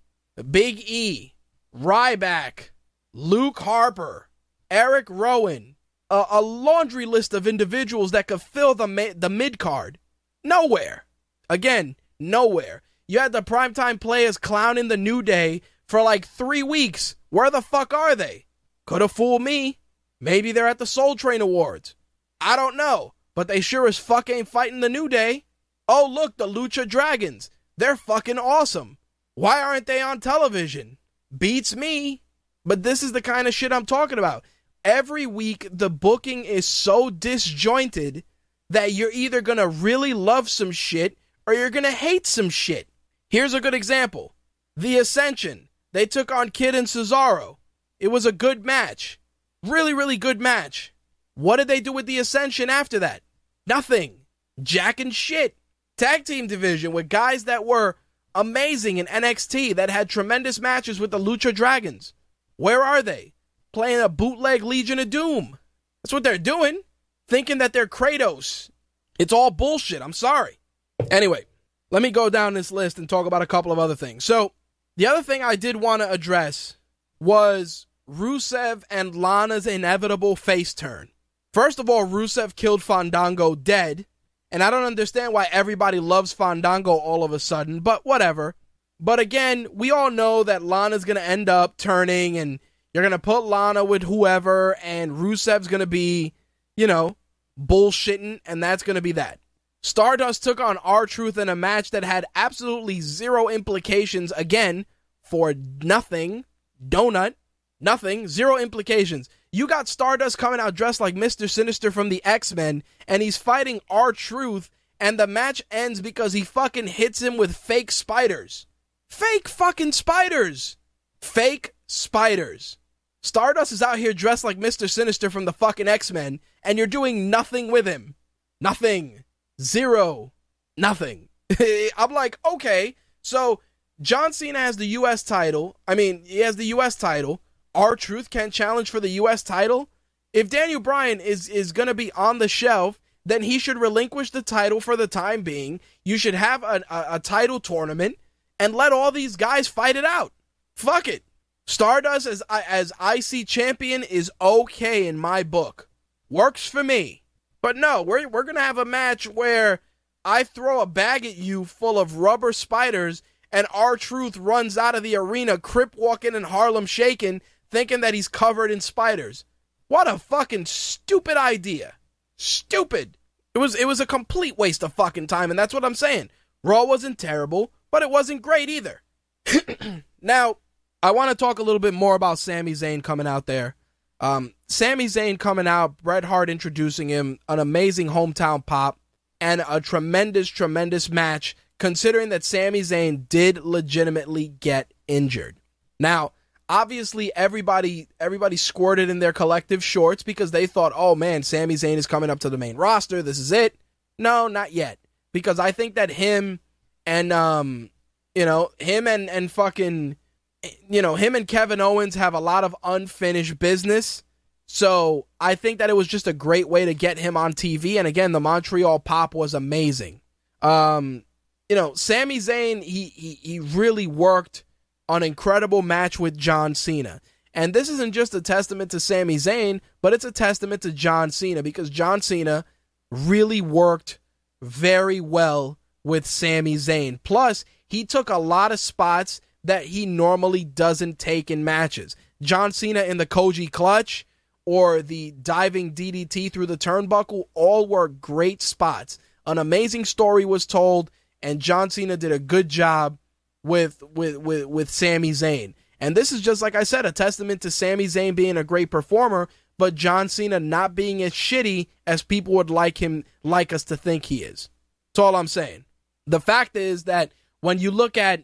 Big E, Ryback, Luke Harper, Eric Rowan, a, a laundry list of individuals that could fill the, ma- the mid card. Nowhere. Again, nowhere. You had the primetime players clowning the New Day for like three weeks. Where the fuck are they? Could have fooled me. Maybe they're at the Soul Train Awards. I don't know, but they sure as fuck ain't fighting the New Day. Oh, look, the Lucha Dragons. They're fucking awesome. Why aren't they on television? Beats me. But this is the kind of shit I'm talking about. Every week, the booking is so disjointed that you're either gonna really love some shit or you're gonna hate some shit. Here's a good example The Ascension. They took on Kid and Cesaro. It was a good match. Really, really good match. What did they do with The Ascension after that? Nothing. Jack and shit. Tag team division with guys that were amazing in NXT that had tremendous matches with the Lucha Dragons. Where are they? Playing a bootleg Legion of Doom. That's what they're doing. Thinking that they're Kratos. It's all bullshit. I'm sorry. Anyway, let me go down this list and talk about a couple of other things. So, the other thing I did want to address was Rusev and Lana's inevitable face turn. First of all, Rusev killed Fandango dead, and I don't understand why everybody loves Fandango all of a sudden, but whatever. But again, we all know that Lana's going to end up turning, and you're going to put Lana with whoever, and Rusev's going to be, you know, bullshitting, and that's going to be that. Stardust took on R Truth in a match that had absolutely zero implications, again, for nothing. Donut. Nothing. Zero implications. You got Stardust coming out dressed like Mr. Sinister from the X Men, and he's fighting R Truth, and the match ends because he fucking hits him with fake spiders. Fake fucking spiders. Fake spiders. Stardust is out here dressed like Mr. Sinister from the fucking X Men, and you're doing nothing with him. Nothing. Zero. Nothing. I'm like, okay, so John Cena has the U.S. title. I mean, he has the U.S. title. R Truth can challenge for the U.S. title. If Daniel Bryan is is going to be on the shelf, then he should relinquish the title for the time being. You should have a, a, a title tournament and let all these guys fight it out. Fuck it. Stardust as as IC champion is okay in my book. Works for me. But no, we're we're gonna have a match where I throw a bag at you full of rubber spiders and R Truth runs out of the arena, crip walking and Harlem shaking, thinking that he's covered in spiders. What a fucking stupid idea. Stupid. It was it was a complete waste of fucking time, and that's what I'm saying. Raw wasn't terrible, but it wasn't great either. now, I want to talk a little bit more about Sami Zayn coming out there. Um, Sami Zayn coming out, Bret Hart introducing him, an amazing hometown pop, and a tremendous, tremendous match, considering that Sami Zayn did legitimately get injured. Now, obviously everybody everybody squirted in their collective shorts because they thought, oh man, Sami Zayn is coming up to the main roster. This is it. No, not yet. Because I think that him and um you know, him and and fucking you know, him and Kevin Owens have a lot of unfinished business. So I think that it was just a great way to get him on TV. And again, the Montreal pop was amazing. Um, you know, Sami Zayn, he he, he really worked an incredible match with John Cena. And this isn't just a testament to Sami Zayn, but it's a testament to John Cena because John Cena really worked very well with Sami Zayn. Plus, he took a lot of spots that he normally doesn't take in matches. John Cena in the Koji clutch or the diving DDT through the turnbuckle all were great spots. An amazing story was told, and John Cena did a good job with with with with Sami Zayn. And this is just like I said, a testament to Sami Zayn being a great performer, but John Cena not being as shitty as people would like him like us to think he is. That's all I'm saying. The fact is that when you look at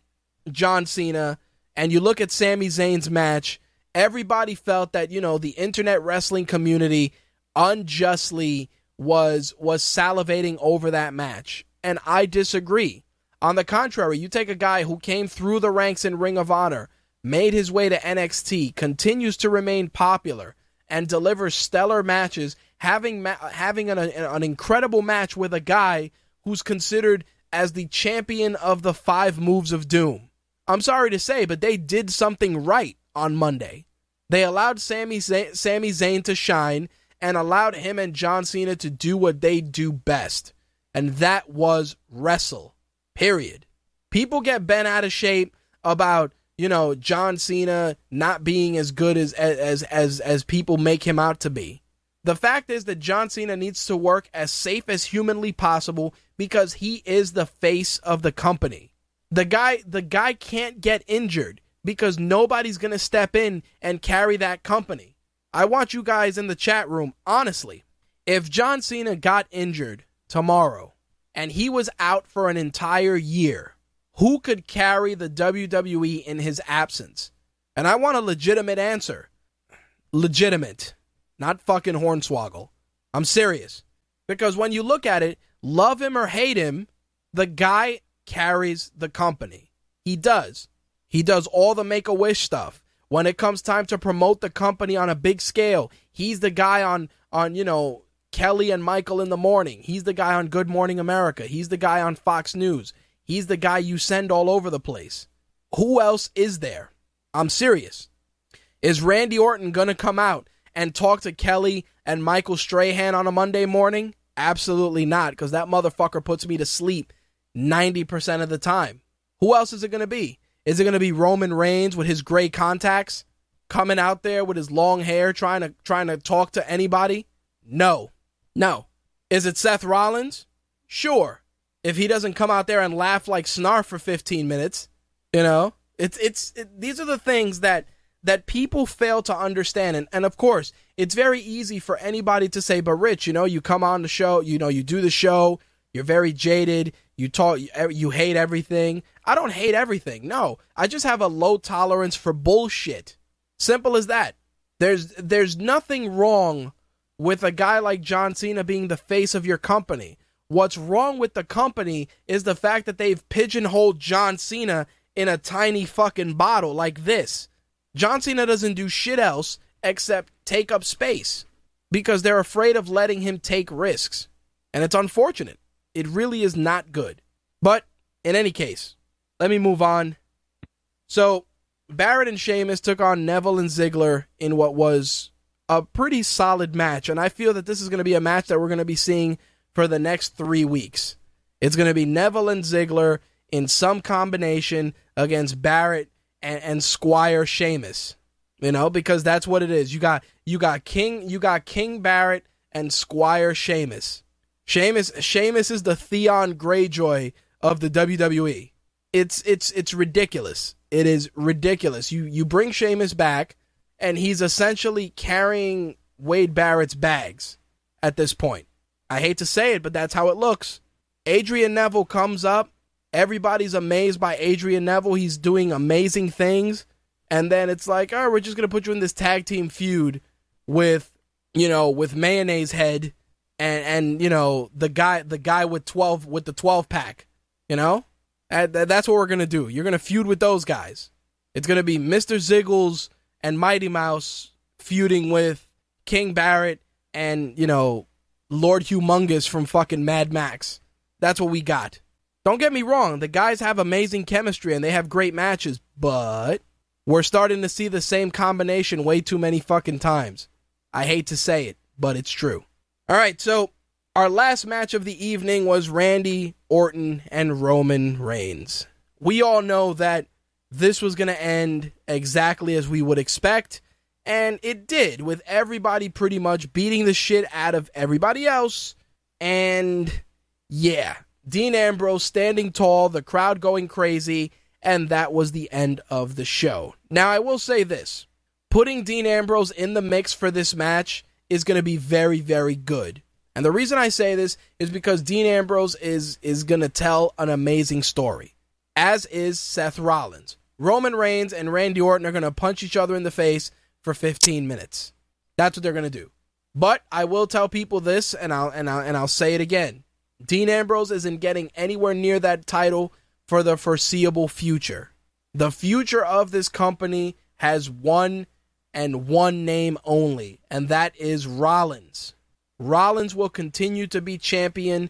John Cena and you look at Sami Zayn's match, everybody felt that, you know, the internet wrestling community unjustly was was salivating over that match. And I disagree. On the contrary, you take a guy who came through the ranks in Ring of Honor, made his way to NXT, continues to remain popular, and delivers stellar matches, having ma- having an, an incredible match with a guy who's considered as the champion of the five moves of doom. I'm sorry to say, but they did something right on Monday. They allowed Sami, Z- Sami Zayn to shine and allowed him and John Cena to do what they do best, and that was wrestle. Period. People get bent out of shape about you know John Cena not being as good as as as as people make him out to be. The fact is that John Cena needs to work as safe as humanly possible because he is the face of the company. The guy the guy can't get injured because nobody's going to step in and carry that company. I want you guys in the chat room honestly. If John Cena got injured tomorrow, and he was out for an entire year, who could carry the WWE in his absence? And I want a legitimate answer. Legitimate, not fucking hornswoggle. I'm serious. Because when you look at it, love him or hate him, the guy carries the company. He does. He does all the make a wish stuff. When it comes time to promote the company on a big scale, he's the guy on on you know Kelly and Michael in the morning. He's the guy on Good Morning America. He's the guy on Fox News. He's the guy you send all over the place. Who else is there? I'm serious. Is Randy Orton going to come out and talk to Kelly and Michael Strahan on a Monday morning? Absolutely not, because that motherfucker puts me to sleep 90% of the time. Who else is it going to be? Is it going to be Roman Reigns with his gray contacts coming out there with his long hair trying to trying to talk to anybody? No. No. Is it Seth Rollins? Sure. If he doesn't come out there and laugh like Snarf for 15 minutes, you know? It's it's it, these are the things that that people fail to understand and, and of course, it's very easy for anybody to say, "But Rich, you know, you come on the show, you know, you do the show, you're very jaded, you talk you hate everything." I don't hate everything. No, I just have a low tolerance for bullshit. Simple as that. There's there's nothing wrong with a guy like John Cena being the face of your company. What's wrong with the company is the fact that they've pigeonholed John Cena in a tiny fucking bottle like this. John Cena doesn't do shit else except take up space because they're afraid of letting him take risks. And it's unfortunate. It really is not good. But in any case, let me move on. So, Barrett and Sheamus took on Neville and Ziggler in what was a pretty solid match. And I feel that this is going to be a match that we're going to be seeing for the next three weeks. It's going to be Neville and Ziggler in some combination against Barrett and, and Squire Sheamus. You know, because that's what it is. You got you got King you got King Barrett and Squire Sheamus. Sheamus Sheamus is the Theon Greyjoy of the WWE. It's it's it's ridiculous. It is ridiculous. You you bring Sheamus back, and he's essentially carrying Wade Barrett's bags at this point. I hate to say it, but that's how it looks. Adrian Neville comes up. Everybody's amazed by Adrian Neville. He's doing amazing things. And then it's like, oh, we're just gonna put you in this tag team feud with, you know, with mayonnaise head and and you know the guy the guy with twelve with the twelve pack. You know, that's what we're gonna do. You're gonna feud with those guys. It's gonna be Mr. Ziggles and Mighty Mouse feuding with King Barrett and you know Lord Humongous from fucking Mad Max. That's what we got. Don't get me wrong, the guys have amazing chemistry and they have great matches, but we're starting to see the same combination way too many fucking times. I hate to say it, but it's true. All right, so our last match of the evening was Randy Orton and Roman Reigns. We all know that this was going to end exactly as we would expect, and it did, with everybody pretty much beating the shit out of everybody else. And yeah, Dean Ambrose standing tall, the crowd going crazy, and that was the end of the show. Now, I will say this putting Dean Ambrose in the mix for this match is going to be very, very good. And the reason I say this is because Dean Ambrose is is going to tell an amazing story, as is Seth Rollins. Roman Reigns and Randy Orton are going to punch each other in the face for 15 minutes. That's what they're going to do. But I will tell people this and I'll and I'll and I'll say it again. Dean Ambrose isn't getting anywhere near that title for the foreseeable future. The future of this company has one and one name only, and that is Rollins. Rollins will continue to be champion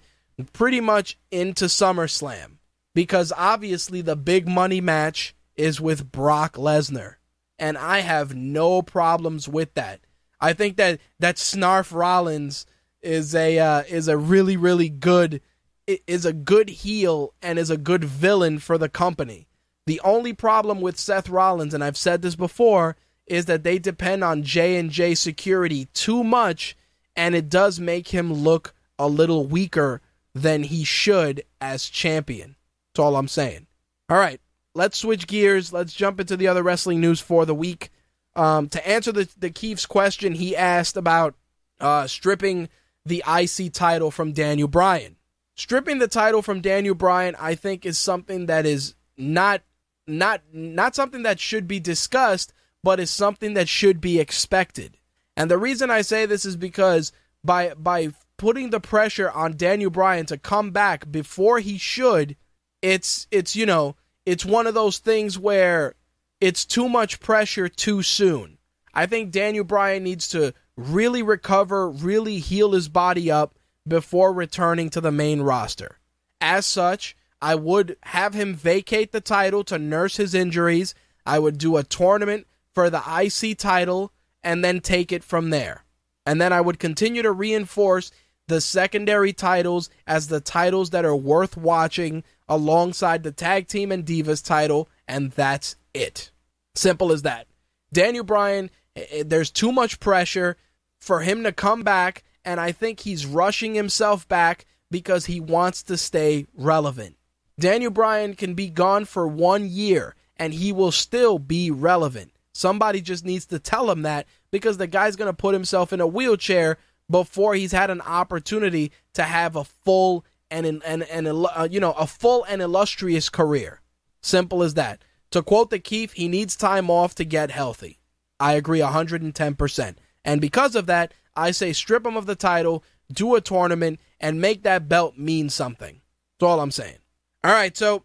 pretty much into SummerSlam because obviously the big money match is with Brock Lesnar. And I have no problems with that. I think that that Snarf Rollins is a uh, is a really really good is a good heel and is a good villain for the company. The only problem with Seth Rollins and I've said this before is that they depend on J&J security too much and it does make him look a little weaker than he should as champion. That's all I'm saying. All right, let's switch gears. Let's jump into the other wrestling news for the week. Um, to answer the the Keith's question, he asked about uh, stripping the IC title from Daniel Bryan. Stripping the title from Daniel Bryan, I think, is something that is not not not something that should be discussed, but is something that should be expected. And the reason I say this is because by by putting the pressure on Daniel Bryan to come back before he should, it's it's you know, it's one of those things where it's too much pressure too soon. I think Daniel Bryan needs to really recover, really heal his body up before returning to the main roster. As such, I would have him vacate the title to nurse his injuries. I would do a tournament for the IC title and then take it from there. And then I would continue to reinforce the secondary titles as the titles that are worth watching alongside the tag team and divas title, and that's it. Simple as that. Daniel Bryan, eh, eh, there's too much pressure for him to come back, and I think he's rushing himself back because he wants to stay relevant. Daniel Bryan can be gone for one year and he will still be relevant. Somebody just needs to tell him that because the guy's going to put himself in a wheelchair before he's had an opportunity to have a full and and and, and uh, you know a full and illustrious career. Simple as that. To quote the Keith, he needs time off to get healthy. I agree 110%. And because of that, I say strip him of the title, do a tournament, and make that belt mean something. That's all I'm saying. All right, so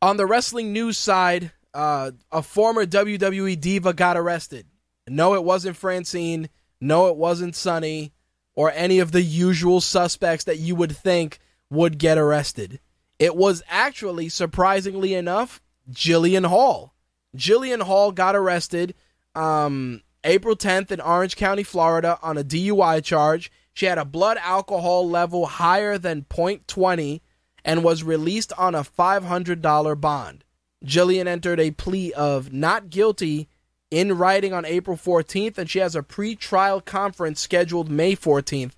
on the wrestling news side, uh, a former WWE diva got arrested. No, it wasn't Francine. No, it wasn't Sunny or any of the usual suspects that you would think would get arrested. It was actually, surprisingly enough, Jillian Hall. Jillian Hall got arrested um, April 10th in Orange County, Florida, on a DUI charge. She had a blood alcohol level higher than 0.20 and was released on a $500 bond. Jillian entered a plea of not guilty in writing on April 14th, and she has a pre-trial conference scheduled May 14th.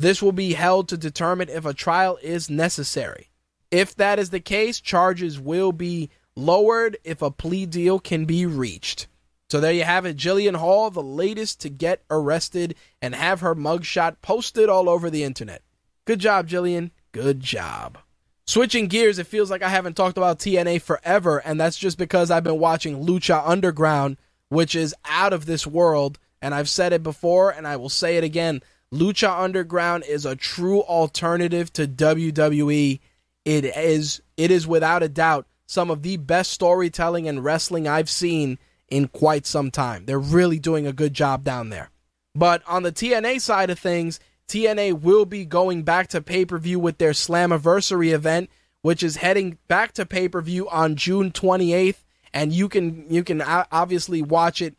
This will be held to determine if a trial is necessary. If that is the case, charges will be lowered if a plea deal can be reached. So there you have it, Jillian Hall, the latest to get arrested and have her mugshot posted all over the internet. Good job, Jillian. Good job. Switching gears, it feels like I haven't talked about TNA forever, and that's just because I've been watching Lucha Underground, which is out of this world. And I've said it before, and I will say it again. Lucha Underground is a true alternative to WWE. It is, it is without a doubt some of the best storytelling and wrestling I've seen in quite some time. They're really doing a good job down there. But on the TNA side of things, TNA will be going back to pay per view with their Slammiversary event, which is heading back to pay per view on June 28th, and you can you can obviously watch it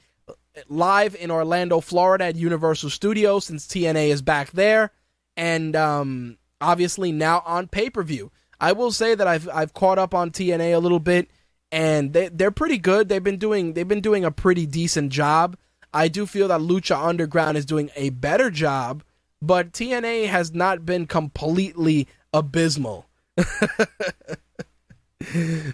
live in Orlando, Florida at Universal Studios since TNA is back there, and um, obviously now on pay per view. I will say that I've I've caught up on TNA a little bit, and they they're pretty good. They've been doing they've been doing a pretty decent job. I do feel that Lucha Underground is doing a better job but TNA has not been completely abysmal.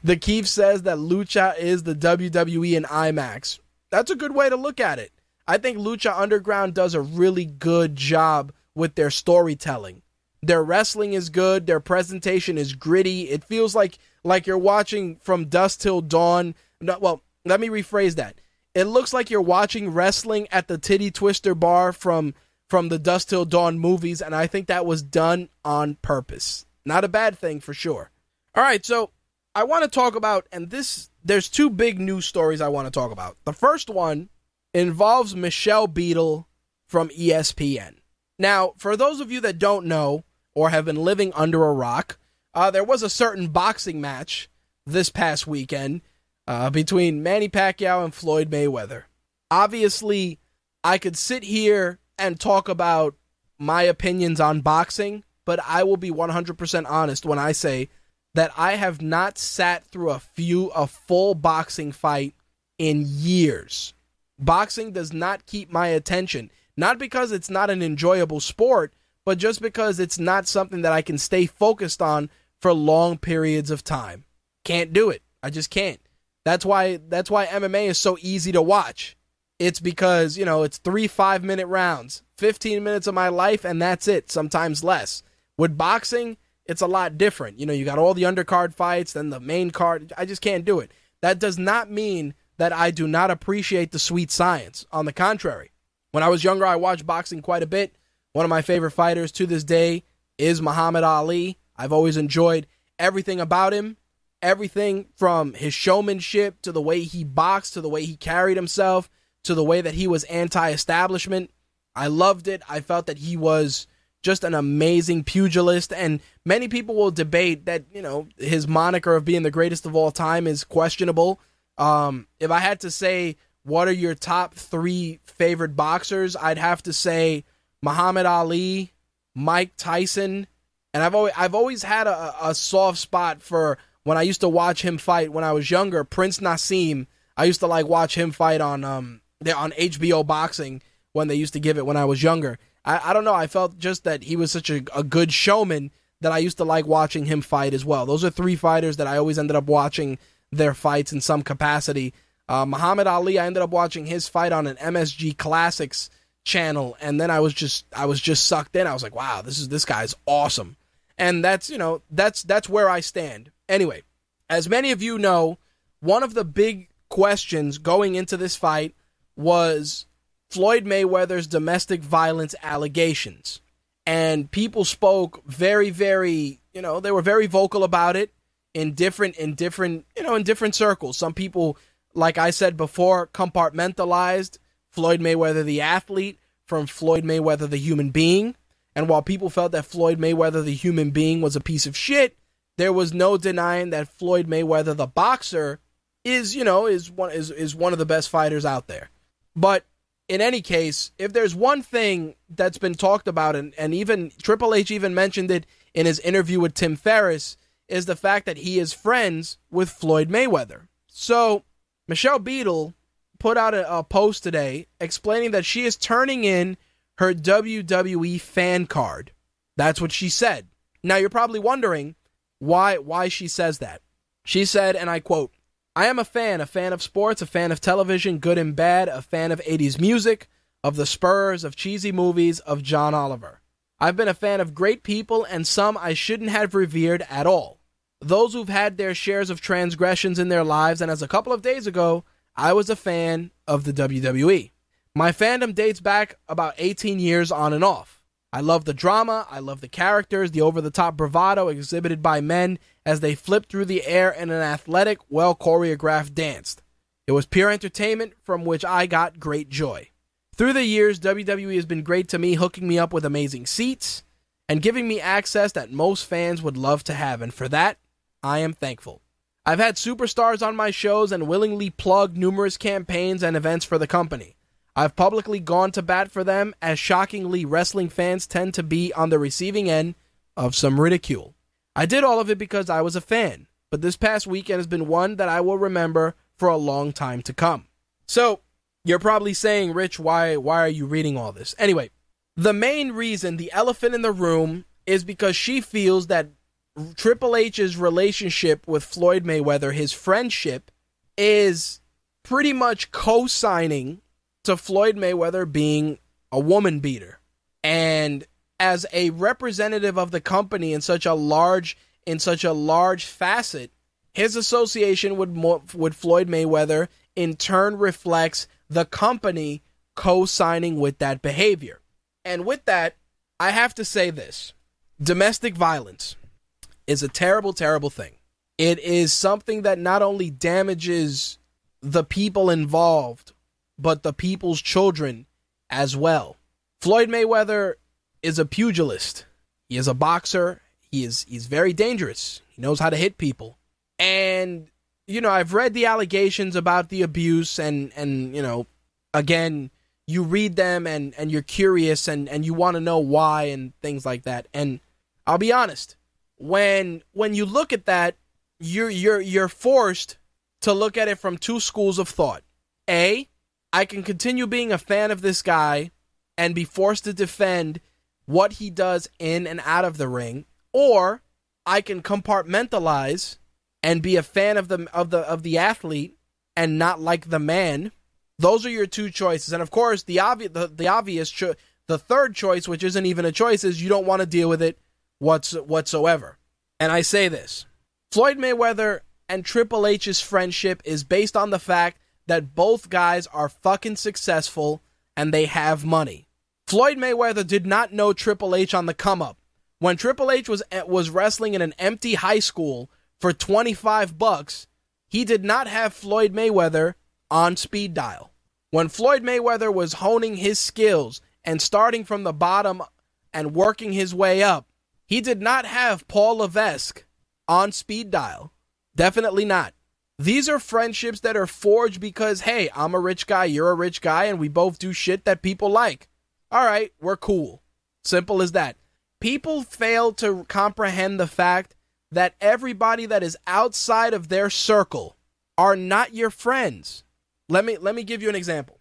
the Keith says that Lucha is the WWE in IMAX. That's a good way to look at it. I think Lucha Underground does a really good job with their storytelling. Their wrestling is good, their presentation is gritty. It feels like like you're watching from dusk till dawn. No, well, let me rephrase that. It looks like you're watching wrestling at the Titty Twister bar from from the Dusk Till Dawn movies, and I think that was done on purpose. Not a bad thing for sure. All right, so I want to talk about, and this, there's two big news stories I want to talk about. The first one involves Michelle Beadle from ESPN. Now, for those of you that don't know or have been living under a rock, uh, there was a certain boxing match this past weekend uh, between Manny Pacquiao and Floyd Mayweather. Obviously, I could sit here and talk about my opinions on boxing, but I will be 100% honest when I say that I have not sat through a few a full boxing fight in years. Boxing does not keep my attention, not because it's not an enjoyable sport, but just because it's not something that I can stay focused on for long periods of time. Can't do it. I just can't. That's why that's why MMA is so easy to watch it's because, you know, it's three five minute rounds, 15 minutes of my life, and that's it, sometimes less. With boxing, it's a lot different. You know, you got all the undercard fights, then the main card. I just can't do it. That does not mean that I do not appreciate the sweet science. On the contrary, when I was younger, I watched boxing quite a bit. One of my favorite fighters to this day is Muhammad Ali. I've always enjoyed everything about him, everything from his showmanship to the way he boxed to the way he carried himself to the way that he was anti-establishment. I loved it. I felt that he was just an amazing pugilist and many people will debate that, you know, his moniker of being the greatest of all time is questionable. Um, if I had to say what are your top three favorite boxers, I'd have to say Muhammad Ali, Mike Tyson, and I've always I've always had a, a soft spot for when I used to watch him fight when I was younger. Prince Naseem, I used to like watch him fight on um on HBO Boxing when they used to give it when I was younger. I, I don't know. I felt just that he was such a, a good showman that I used to like watching him fight as well. Those are three fighters that I always ended up watching their fights in some capacity. Uh, Muhammad Ali, I ended up watching his fight on an MSG Classics channel, and then I was just I was just sucked in. I was like, wow, this is this guy's awesome, and that's you know that's that's where I stand. Anyway, as many of you know, one of the big questions going into this fight was Floyd Mayweather's domestic violence allegations. And people spoke very, very, you know, they were very vocal about it in different, in different, you know, in different circles. Some people, like I said before, compartmentalized Floyd Mayweather, the athlete, from Floyd Mayweather, the human being. And while people felt that Floyd Mayweather, the human being, was a piece of shit, there was no denying that Floyd Mayweather, the boxer, is, you know, is one is, is one of the best fighters out there. But in any case, if there's one thing that's been talked about, and, and even Triple H even mentioned it in his interview with Tim Ferriss, is the fact that he is friends with Floyd Mayweather. So, Michelle Beadle put out a, a post today explaining that she is turning in her WWE fan card. That's what she said. Now, you're probably wondering why, why she says that. She said, and I quote, I am a fan, a fan of sports, a fan of television, good and bad, a fan of 80s music, of the Spurs, of cheesy movies, of John Oliver. I've been a fan of great people and some I shouldn't have revered at all. Those who've had their shares of transgressions in their lives, and as a couple of days ago, I was a fan of the WWE. My fandom dates back about 18 years on and off. I love the drama, I love the characters, the over the top bravado exhibited by men as they flip through the air in an athletic, well choreographed dance. It was pure entertainment from which I got great joy. Through the years, WWE has been great to me, hooking me up with amazing seats and giving me access that most fans would love to have, and for that, I am thankful. I've had superstars on my shows and willingly plugged numerous campaigns and events for the company. I've publicly gone to bat for them, as shockingly, wrestling fans tend to be on the receiving end of some ridicule. I did all of it because I was a fan, but this past weekend has been one that I will remember for a long time to come. So, you're probably saying, Rich, why why are you reading all this? Anyway, the main reason, the elephant in the room, is because she feels that Triple H's relationship with Floyd Mayweather, his friendship, is pretty much co-signing to Floyd Mayweather being a woman beater. And as a representative of the company in such a large in such a large facet, his association with with Floyd Mayweather in turn reflects the company co-signing with that behavior. And with that, I have to say this. Domestic violence is a terrible terrible thing. It is something that not only damages the people involved but the people's children as well. Floyd Mayweather is a pugilist. He is a boxer. He is he's very dangerous. He knows how to hit people. And you know, I've read the allegations about the abuse and and you know, again, you read them and and you're curious and and you want to know why and things like that. And I'll be honest, when when you look at that, you're you're you're forced to look at it from two schools of thought. A, I can continue being a fan of this guy and be forced to defend what he does in and out of the ring, or I can compartmentalize and be a fan of the of the of the athlete and not like the man. Those are your two choices, and of course, the obvious the, the obvious cho- the third choice, which isn't even a choice, is you don't want to deal with it what's whatsoever. And I say this: Floyd Mayweather and Triple H's friendship is based on the fact that both guys are fucking successful and they have money. Floyd Mayweather did not know Triple H on the come up. When Triple H was eh, was wrestling in an empty high school for 25 bucks, he did not have Floyd Mayweather on speed dial. When Floyd Mayweather was honing his skills and starting from the bottom and working his way up, he did not have Paul Levesque on speed dial. Definitely not. These are friendships that are forged because, hey, I'm a rich guy, you're a rich guy, and we both do shit that people like. All right, we're cool. Simple as that. People fail to comprehend the fact that everybody that is outside of their circle are not your friends. Let me let me give you an example.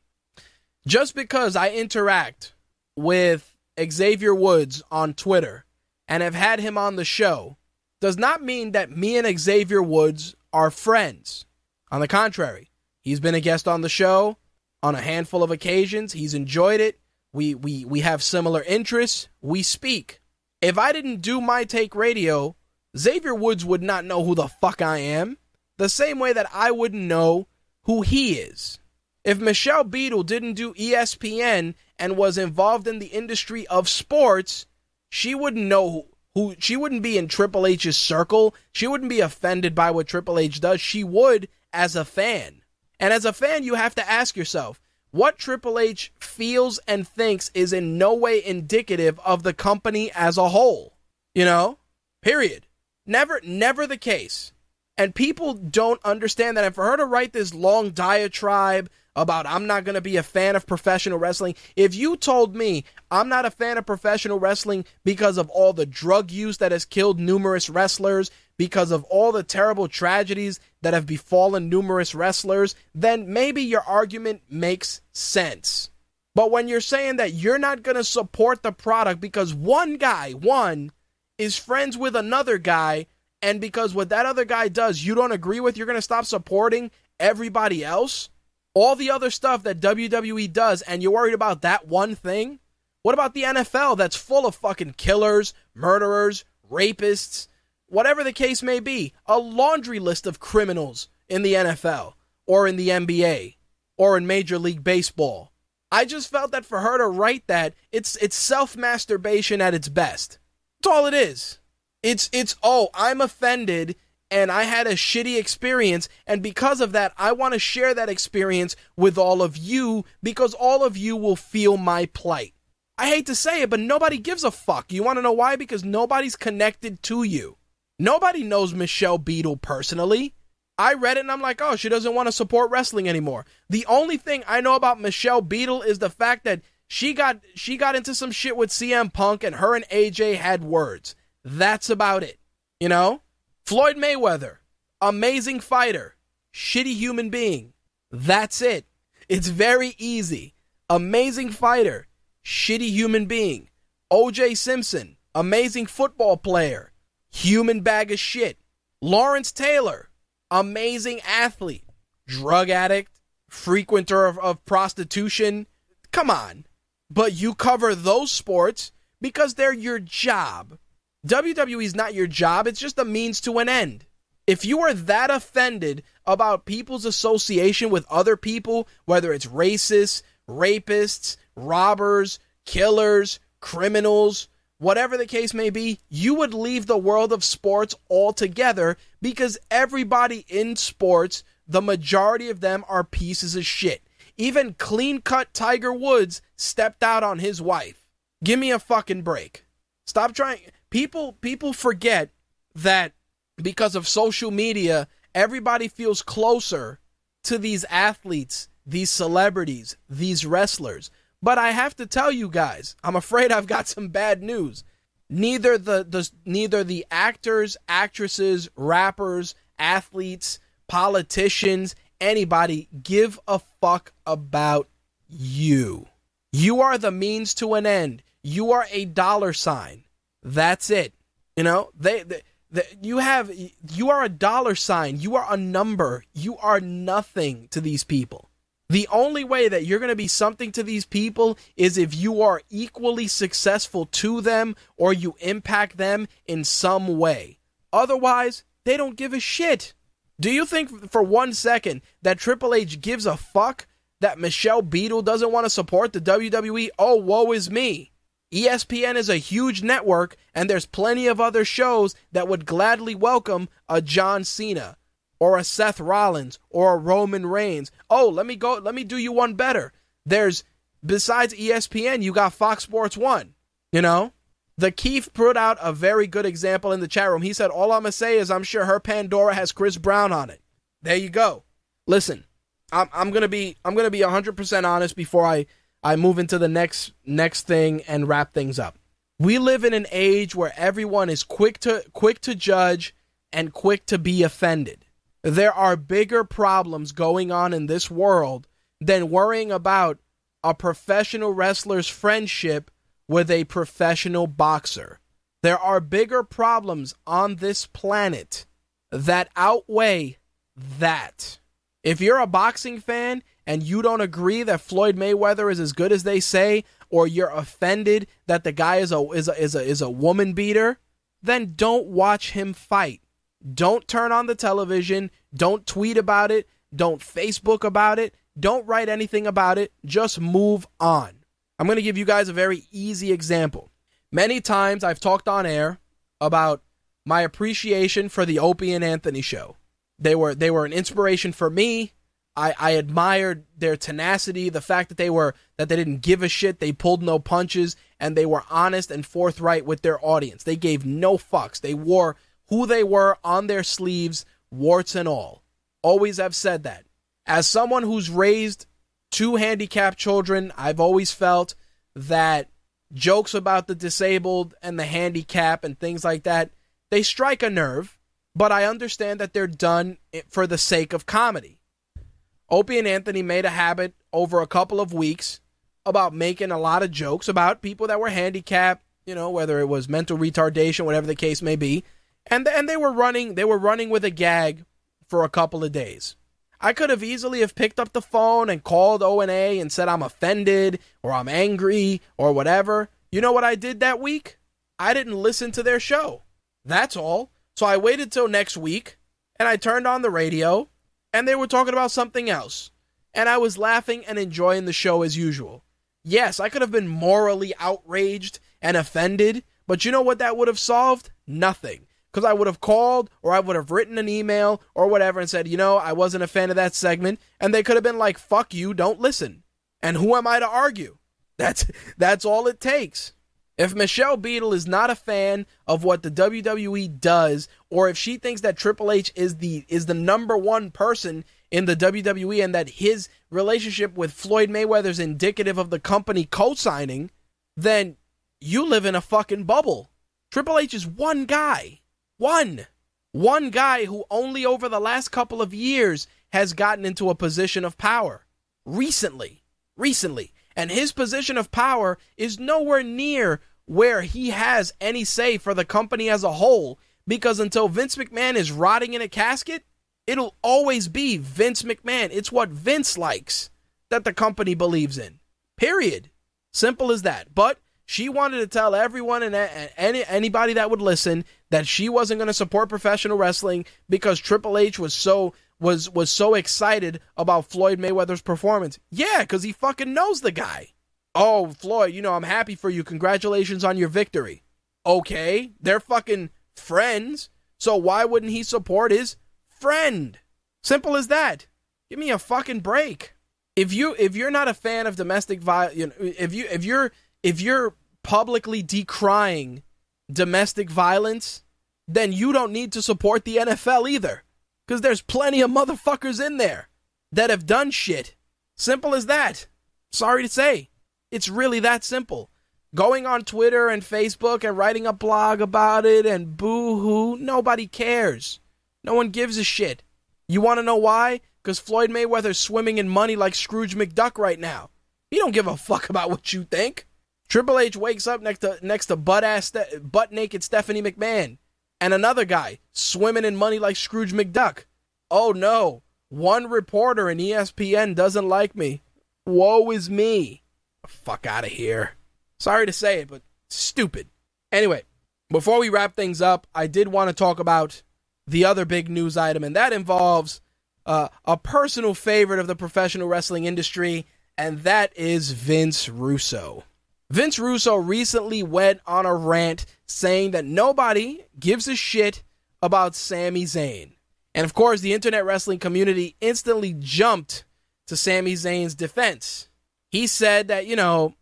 Just because I interact with Xavier Woods on Twitter and have had him on the show does not mean that me and Xavier Woods are friends. On the contrary, he's been a guest on the show on a handful of occasions. He's enjoyed it. We we we have similar interests. We speak. If I didn't do my take radio, Xavier Woods would not know who the fuck I am. The same way that I wouldn't know who he is. If Michelle Beadle didn't do ESPN and was involved in the industry of sports, she wouldn't know who, she wouldn't be in Triple H's circle. She wouldn't be offended by what Triple H does. She would as a fan. And as a fan, you have to ask yourself, what Triple H feels and thinks is in no way indicative of the company as a whole. You know? Period. Never never the case. And people don't understand that. And for her to write this long diatribe about I'm not going to be a fan of professional wrestling. If you told me I'm not a fan of professional wrestling because of all the drug use that has killed numerous wrestlers, because of all the terrible tragedies that have befallen numerous wrestlers, then maybe your argument makes sense. But when you're saying that you're not going to support the product because one guy, one, is friends with another guy, and because what that other guy does you don't agree with, you're going to stop supporting everybody else? All the other stuff that WWE does and you're worried about that one thing? What about the NFL that's full of fucking killers, murderers, rapists, whatever the case may be? A laundry list of criminals in the NFL or in the NBA or in Major League Baseball. I just felt that for her to write that, it's it's self-masturbation at its best. That's all it is. It's it's oh, I'm offended and I had a shitty experience. And because of that, I want to share that experience with all of you because all of you will feel my plight. I hate to say it, but nobody gives a fuck. You want to know why? Because nobody's connected to you. Nobody knows Michelle Beadle personally. I read it and I'm like, oh, she doesn't want to support wrestling anymore. The only thing I know about Michelle Beadle is the fact that she got she got into some shit with CM Punk and her and AJ had words. That's about it. You know? Floyd Mayweather, amazing fighter, shitty human being. That's it. It's very easy. Amazing fighter, shitty human being. OJ Simpson, amazing football player, human bag of shit. Lawrence Taylor, amazing athlete, drug addict, frequenter of, of prostitution. Come on. But you cover those sports because they're your job. WWE is not your job, it's just a means to an end. If you are that offended about people's association with other people, whether it's racists, rapists, robbers, killers, criminals, whatever the case may be, you would leave the world of sports altogether because everybody in sports, the majority of them are pieces of shit. Even clean cut Tiger Woods stepped out on his wife. Give me a fucking break. Stop trying people people forget that because of social media, everybody feels closer to these athletes, these celebrities, these wrestlers. But I have to tell you guys, I'm afraid I've got some bad news. Neither the, the neither the actors, actresses, rappers, athletes, politicians, anybody give a fuck about you. You are the means to an end. You are a dollar sign. That's it. You know, they, they, they, you have you are a dollar sign. You are a number. You are nothing to these people. The only way that you're going to be something to these people is if you are equally successful to them or you impact them in some way. Otherwise, they don't give a shit. Do you think for one second that Triple H gives a fuck that Michelle Beadle doesn't want to support the WWE? Oh, woe is me. ESPN is a huge network, and there's plenty of other shows that would gladly welcome a John Cena or a Seth Rollins or a Roman Reigns. Oh, let me go, let me do you one better. There's, besides ESPN, you got Fox Sports 1. You know? The Keith put out a very good example in the chat room. He said, All I'm going to say is I'm sure her Pandora has Chris Brown on it. There you go. Listen, I'm I'm gonna be I'm gonna be 100 percent honest before I I move into the next next thing and wrap things up. We live in an age where everyone is quick to quick to judge and quick to be offended. There are bigger problems going on in this world than worrying about a professional wrestler's friendship with a professional boxer. There are bigger problems on this planet that outweigh that. If you're a boxing fan and you don't agree that Floyd Mayweather is as good as they say, or you're offended that the guy is a is a is a, is a woman beater, then don't watch him fight. Don't turn on the television. Don't tweet about it. Don't Facebook about it. Don't write anything about it. Just move on. I'm going to give you guys a very easy example. Many times I've talked on air about my appreciation for the Opie and Anthony show. They were they were an inspiration for me. I, I admired their tenacity, the fact that they were that they didn't give a shit, they pulled no punches, and they were honest and forthright with their audience. They gave no fucks. They wore who they were on their sleeves, warts and all. Always have said that. As someone who's raised two handicapped children, I've always felt that jokes about the disabled and the handicap and things like that, they strike a nerve, but I understand that they're done for the sake of comedy. Opie and Anthony made a habit over a couple of weeks about making a lot of jokes about people that were handicapped, you know, whether it was mental retardation, whatever the case may be. And and they were running they were running with a gag for a couple of days. I could have easily have picked up the phone and called O&A and said I'm offended or I'm angry or whatever. You know what I did that week? I didn't listen to their show. That's all. So I waited till next week and I turned on the radio and they were talking about something else. And I was laughing and enjoying the show as usual. Yes, I could have been morally outraged and offended, but you know what that would have solved? Nothing because I would have called or I would have written an email or whatever and said, you know, I wasn't a fan of that segment, and they could have been like, "Fuck you, don't listen." And who am I to argue? That's that's all it takes. If Michelle Beadle is not a fan of what the WWE does, or if she thinks that Triple H is the is the number one person in the WWE and that his relationship with Floyd Mayweather is indicative of the company co-signing, then you live in a fucking bubble. Triple H is one guy. One. One guy who only over the last couple of years has gotten into a position of power. Recently. Recently. And his position of power is nowhere near where he has any say for the company as a whole because until Vince McMahon is rotting in a casket, it'll always be Vince McMahon. It's what Vince likes that the company believes in. Period. Simple as that. But she wanted to tell everyone and any, anybody that would listen that she wasn't going to support professional wrestling because Triple H was so was was so excited about Floyd Mayweather's performance. Yeah, cuz he fucking knows the guy. Oh, Floyd, you know, I'm happy for you. Congratulations on your victory. Okay, they're fucking friends. So why wouldn't he support his friend? Simple as that. Give me a fucking break. If you if you're not a fan of domestic violence, if you if you're if you're publicly decrying domestic violence, then you don't need to support the NFL either. Because there's plenty of motherfuckers in there that have done shit. Simple as that. Sorry to say. It's really that simple. Going on Twitter and Facebook and writing a blog about it and boo hoo, nobody cares. No one gives a shit. You want to know why? Because Floyd Mayweather's swimming in money like Scrooge McDuck right now. He don't give a fuck about what you think. Triple H wakes up next to next to butt ass butt naked Stephanie McMahon and another guy swimming in money like Scrooge McDuck. Oh no, one reporter in ESPN doesn't like me. Woe is me. Fuck out of here. Sorry to say it, but stupid. Anyway, before we wrap things up, I did want to talk about the other big news item, and that involves uh, a personal favorite of the professional wrestling industry, and that is Vince Russo. Vince Russo recently went on a rant saying that nobody gives a shit about Sami Zayn. And of course, the internet wrestling community instantly jumped to Sami Zayn's defense. He said that, you know,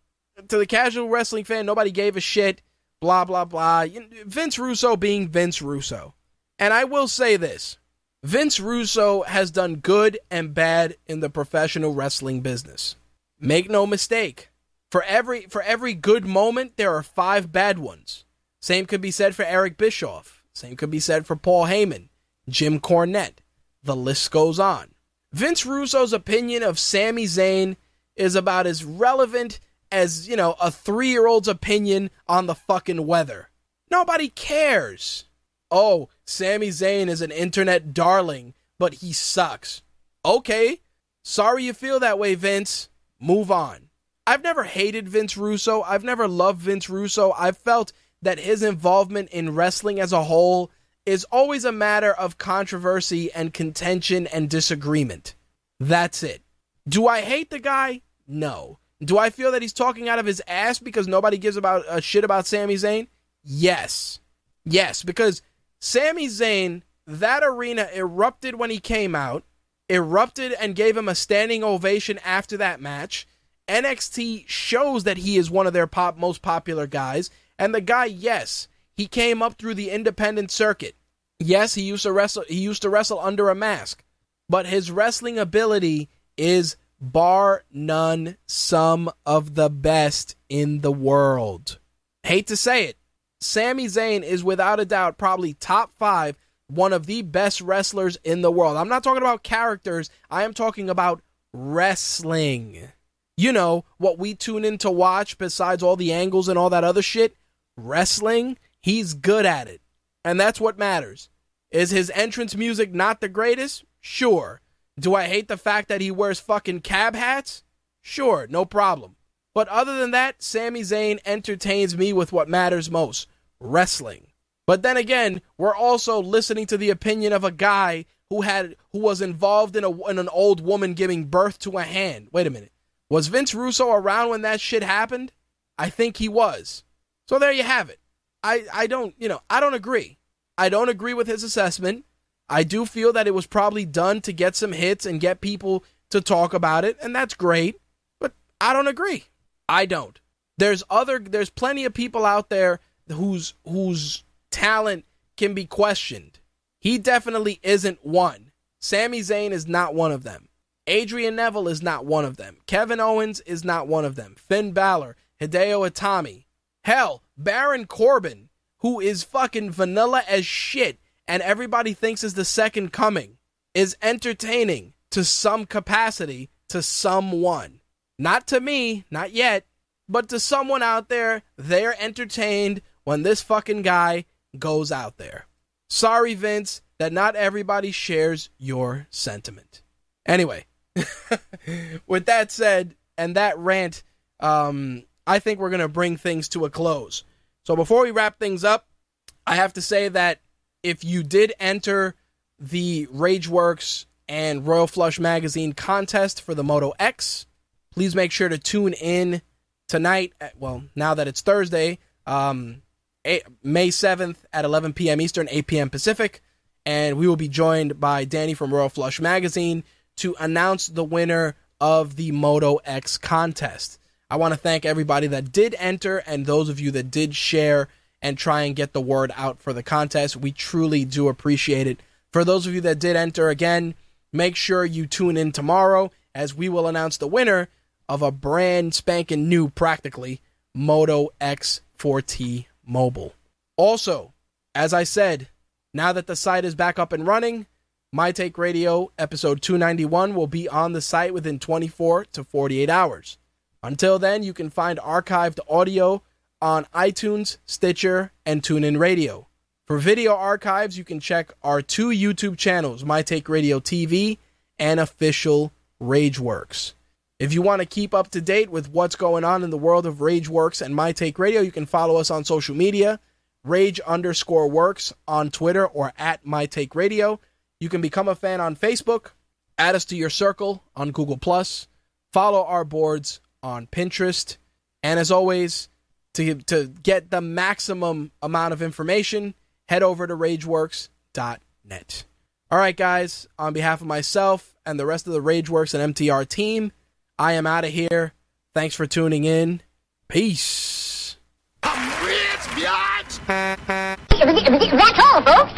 to the casual wrestling fan, nobody gave a shit, blah, blah, blah. Vince Russo being Vince Russo. And I will say this Vince Russo has done good and bad in the professional wrestling business. Make no mistake. For every for every good moment, there are five bad ones. Same could be said for Eric Bischoff. Same could be said for Paul Heyman, Jim Cornette. The list goes on. Vince Russo's opinion of Sami Zayn is about as relevant as, you know, a three year old's opinion on the fucking weather. Nobody cares. Oh, Sami Zayn is an internet darling, but he sucks. Okay. Sorry you feel that way, Vince. Move on. I've never hated Vince Russo. I've never loved Vince Russo. I've felt that his involvement in wrestling as a whole is always a matter of controversy and contention and disagreement. That's it. Do I hate the guy? No. Do I feel that he's talking out of his ass because nobody gives about a shit about Sami Zayn? Yes. Yes, because Sami Zayn, that arena erupted when he came out, erupted and gave him a standing ovation after that match. NXT shows that he is one of their pop most popular guys, and the guy, yes, he came up through the independent circuit. Yes, he used to wrestle he used to wrestle under a mask, but his wrestling ability is bar none some of the best in the world. Hate to say it. Sami Zayn is without a doubt probably top 5 one of the best wrestlers in the world. I'm not talking about characters, I am talking about wrestling. You know, what we tune in to watch besides all the angles and all that other shit, wrestling, he's good at it. And that's what matters. Is his entrance music not the greatest? Sure. Do I hate the fact that he wears fucking cab hats? Sure, no problem. But other than that, Sami Zayn entertains me with what matters most wrestling. But then again, we're also listening to the opinion of a guy who had who was involved in a in an old woman giving birth to a hand. Wait a minute. Was Vince Russo around when that shit happened? I think he was. So there you have it. I I don't, you know, I don't agree. I don't agree with his assessment. I do feel that it was probably done to get some hits and get people to talk about it, and that's great. But I don't agree. I don't. There's other there's plenty of people out there whose whose talent can be questioned. He definitely isn't one. Sami Zayn is not one of them. Adrian Neville is not one of them. Kevin Owens is not one of them. Finn Balor, Hideo Itami. Hell, Baron Corbin, who is fucking vanilla as shit and everybody thinks is the second coming, is entertaining to some capacity to someone. Not to me, not yet, but to someone out there, they're entertained when this fucking guy goes out there. Sorry, Vince, that not everybody shares your sentiment. Anyway, with that said, and that rant, um, I think we're going to bring things to a close. So before we wrap things up, I have to say that if you did enter the Rageworks and Royal Flush Magazine contest for the Moto X, please make sure to tune in tonight. At, well, now that it's Thursday, um, May 7th at 11 p.m. Eastern, 8 p.m. Pacific. And we will be joined by Danny from Royal Flush Magazine to announce the winner of the Moto X contest. I want to thank everybody that did enter and those of you that did share and try and get the word out for the contest. We truly do appreciate it. For those of you that did enter again, make sure you tune in tomorrow as we will announce the winner of a brand spanking new, practically, Moto X4T mobile. Also, as I said, now that the site is back up and running, My Take Radio episode 291 will be on the site within 24 to 48 hours. Until then, you can find archived audio on iTunes, Stitcher, and TuneIn Radio. For video archives, you can check our two YouTube channels, My Take Radio TV and Official Rageworks. If you want to keep up to date with what's going on in the world of Rageworks and My Take Radio, you can follow us on social media, Rage underscore works on Twitter or at My Take Radio. You can become a fan on Facebook, add us to your circle on Google Plus, follow our boards on Pinterest, and as always, to, to get the maximum amount of information, head over to rageworks.net. All right, guys, on behalf of myself and the rest of the Rageworks and MTR team, I am out of here. Thanks for tuning in. Peace. I'm rich, biatch! That's all, folks.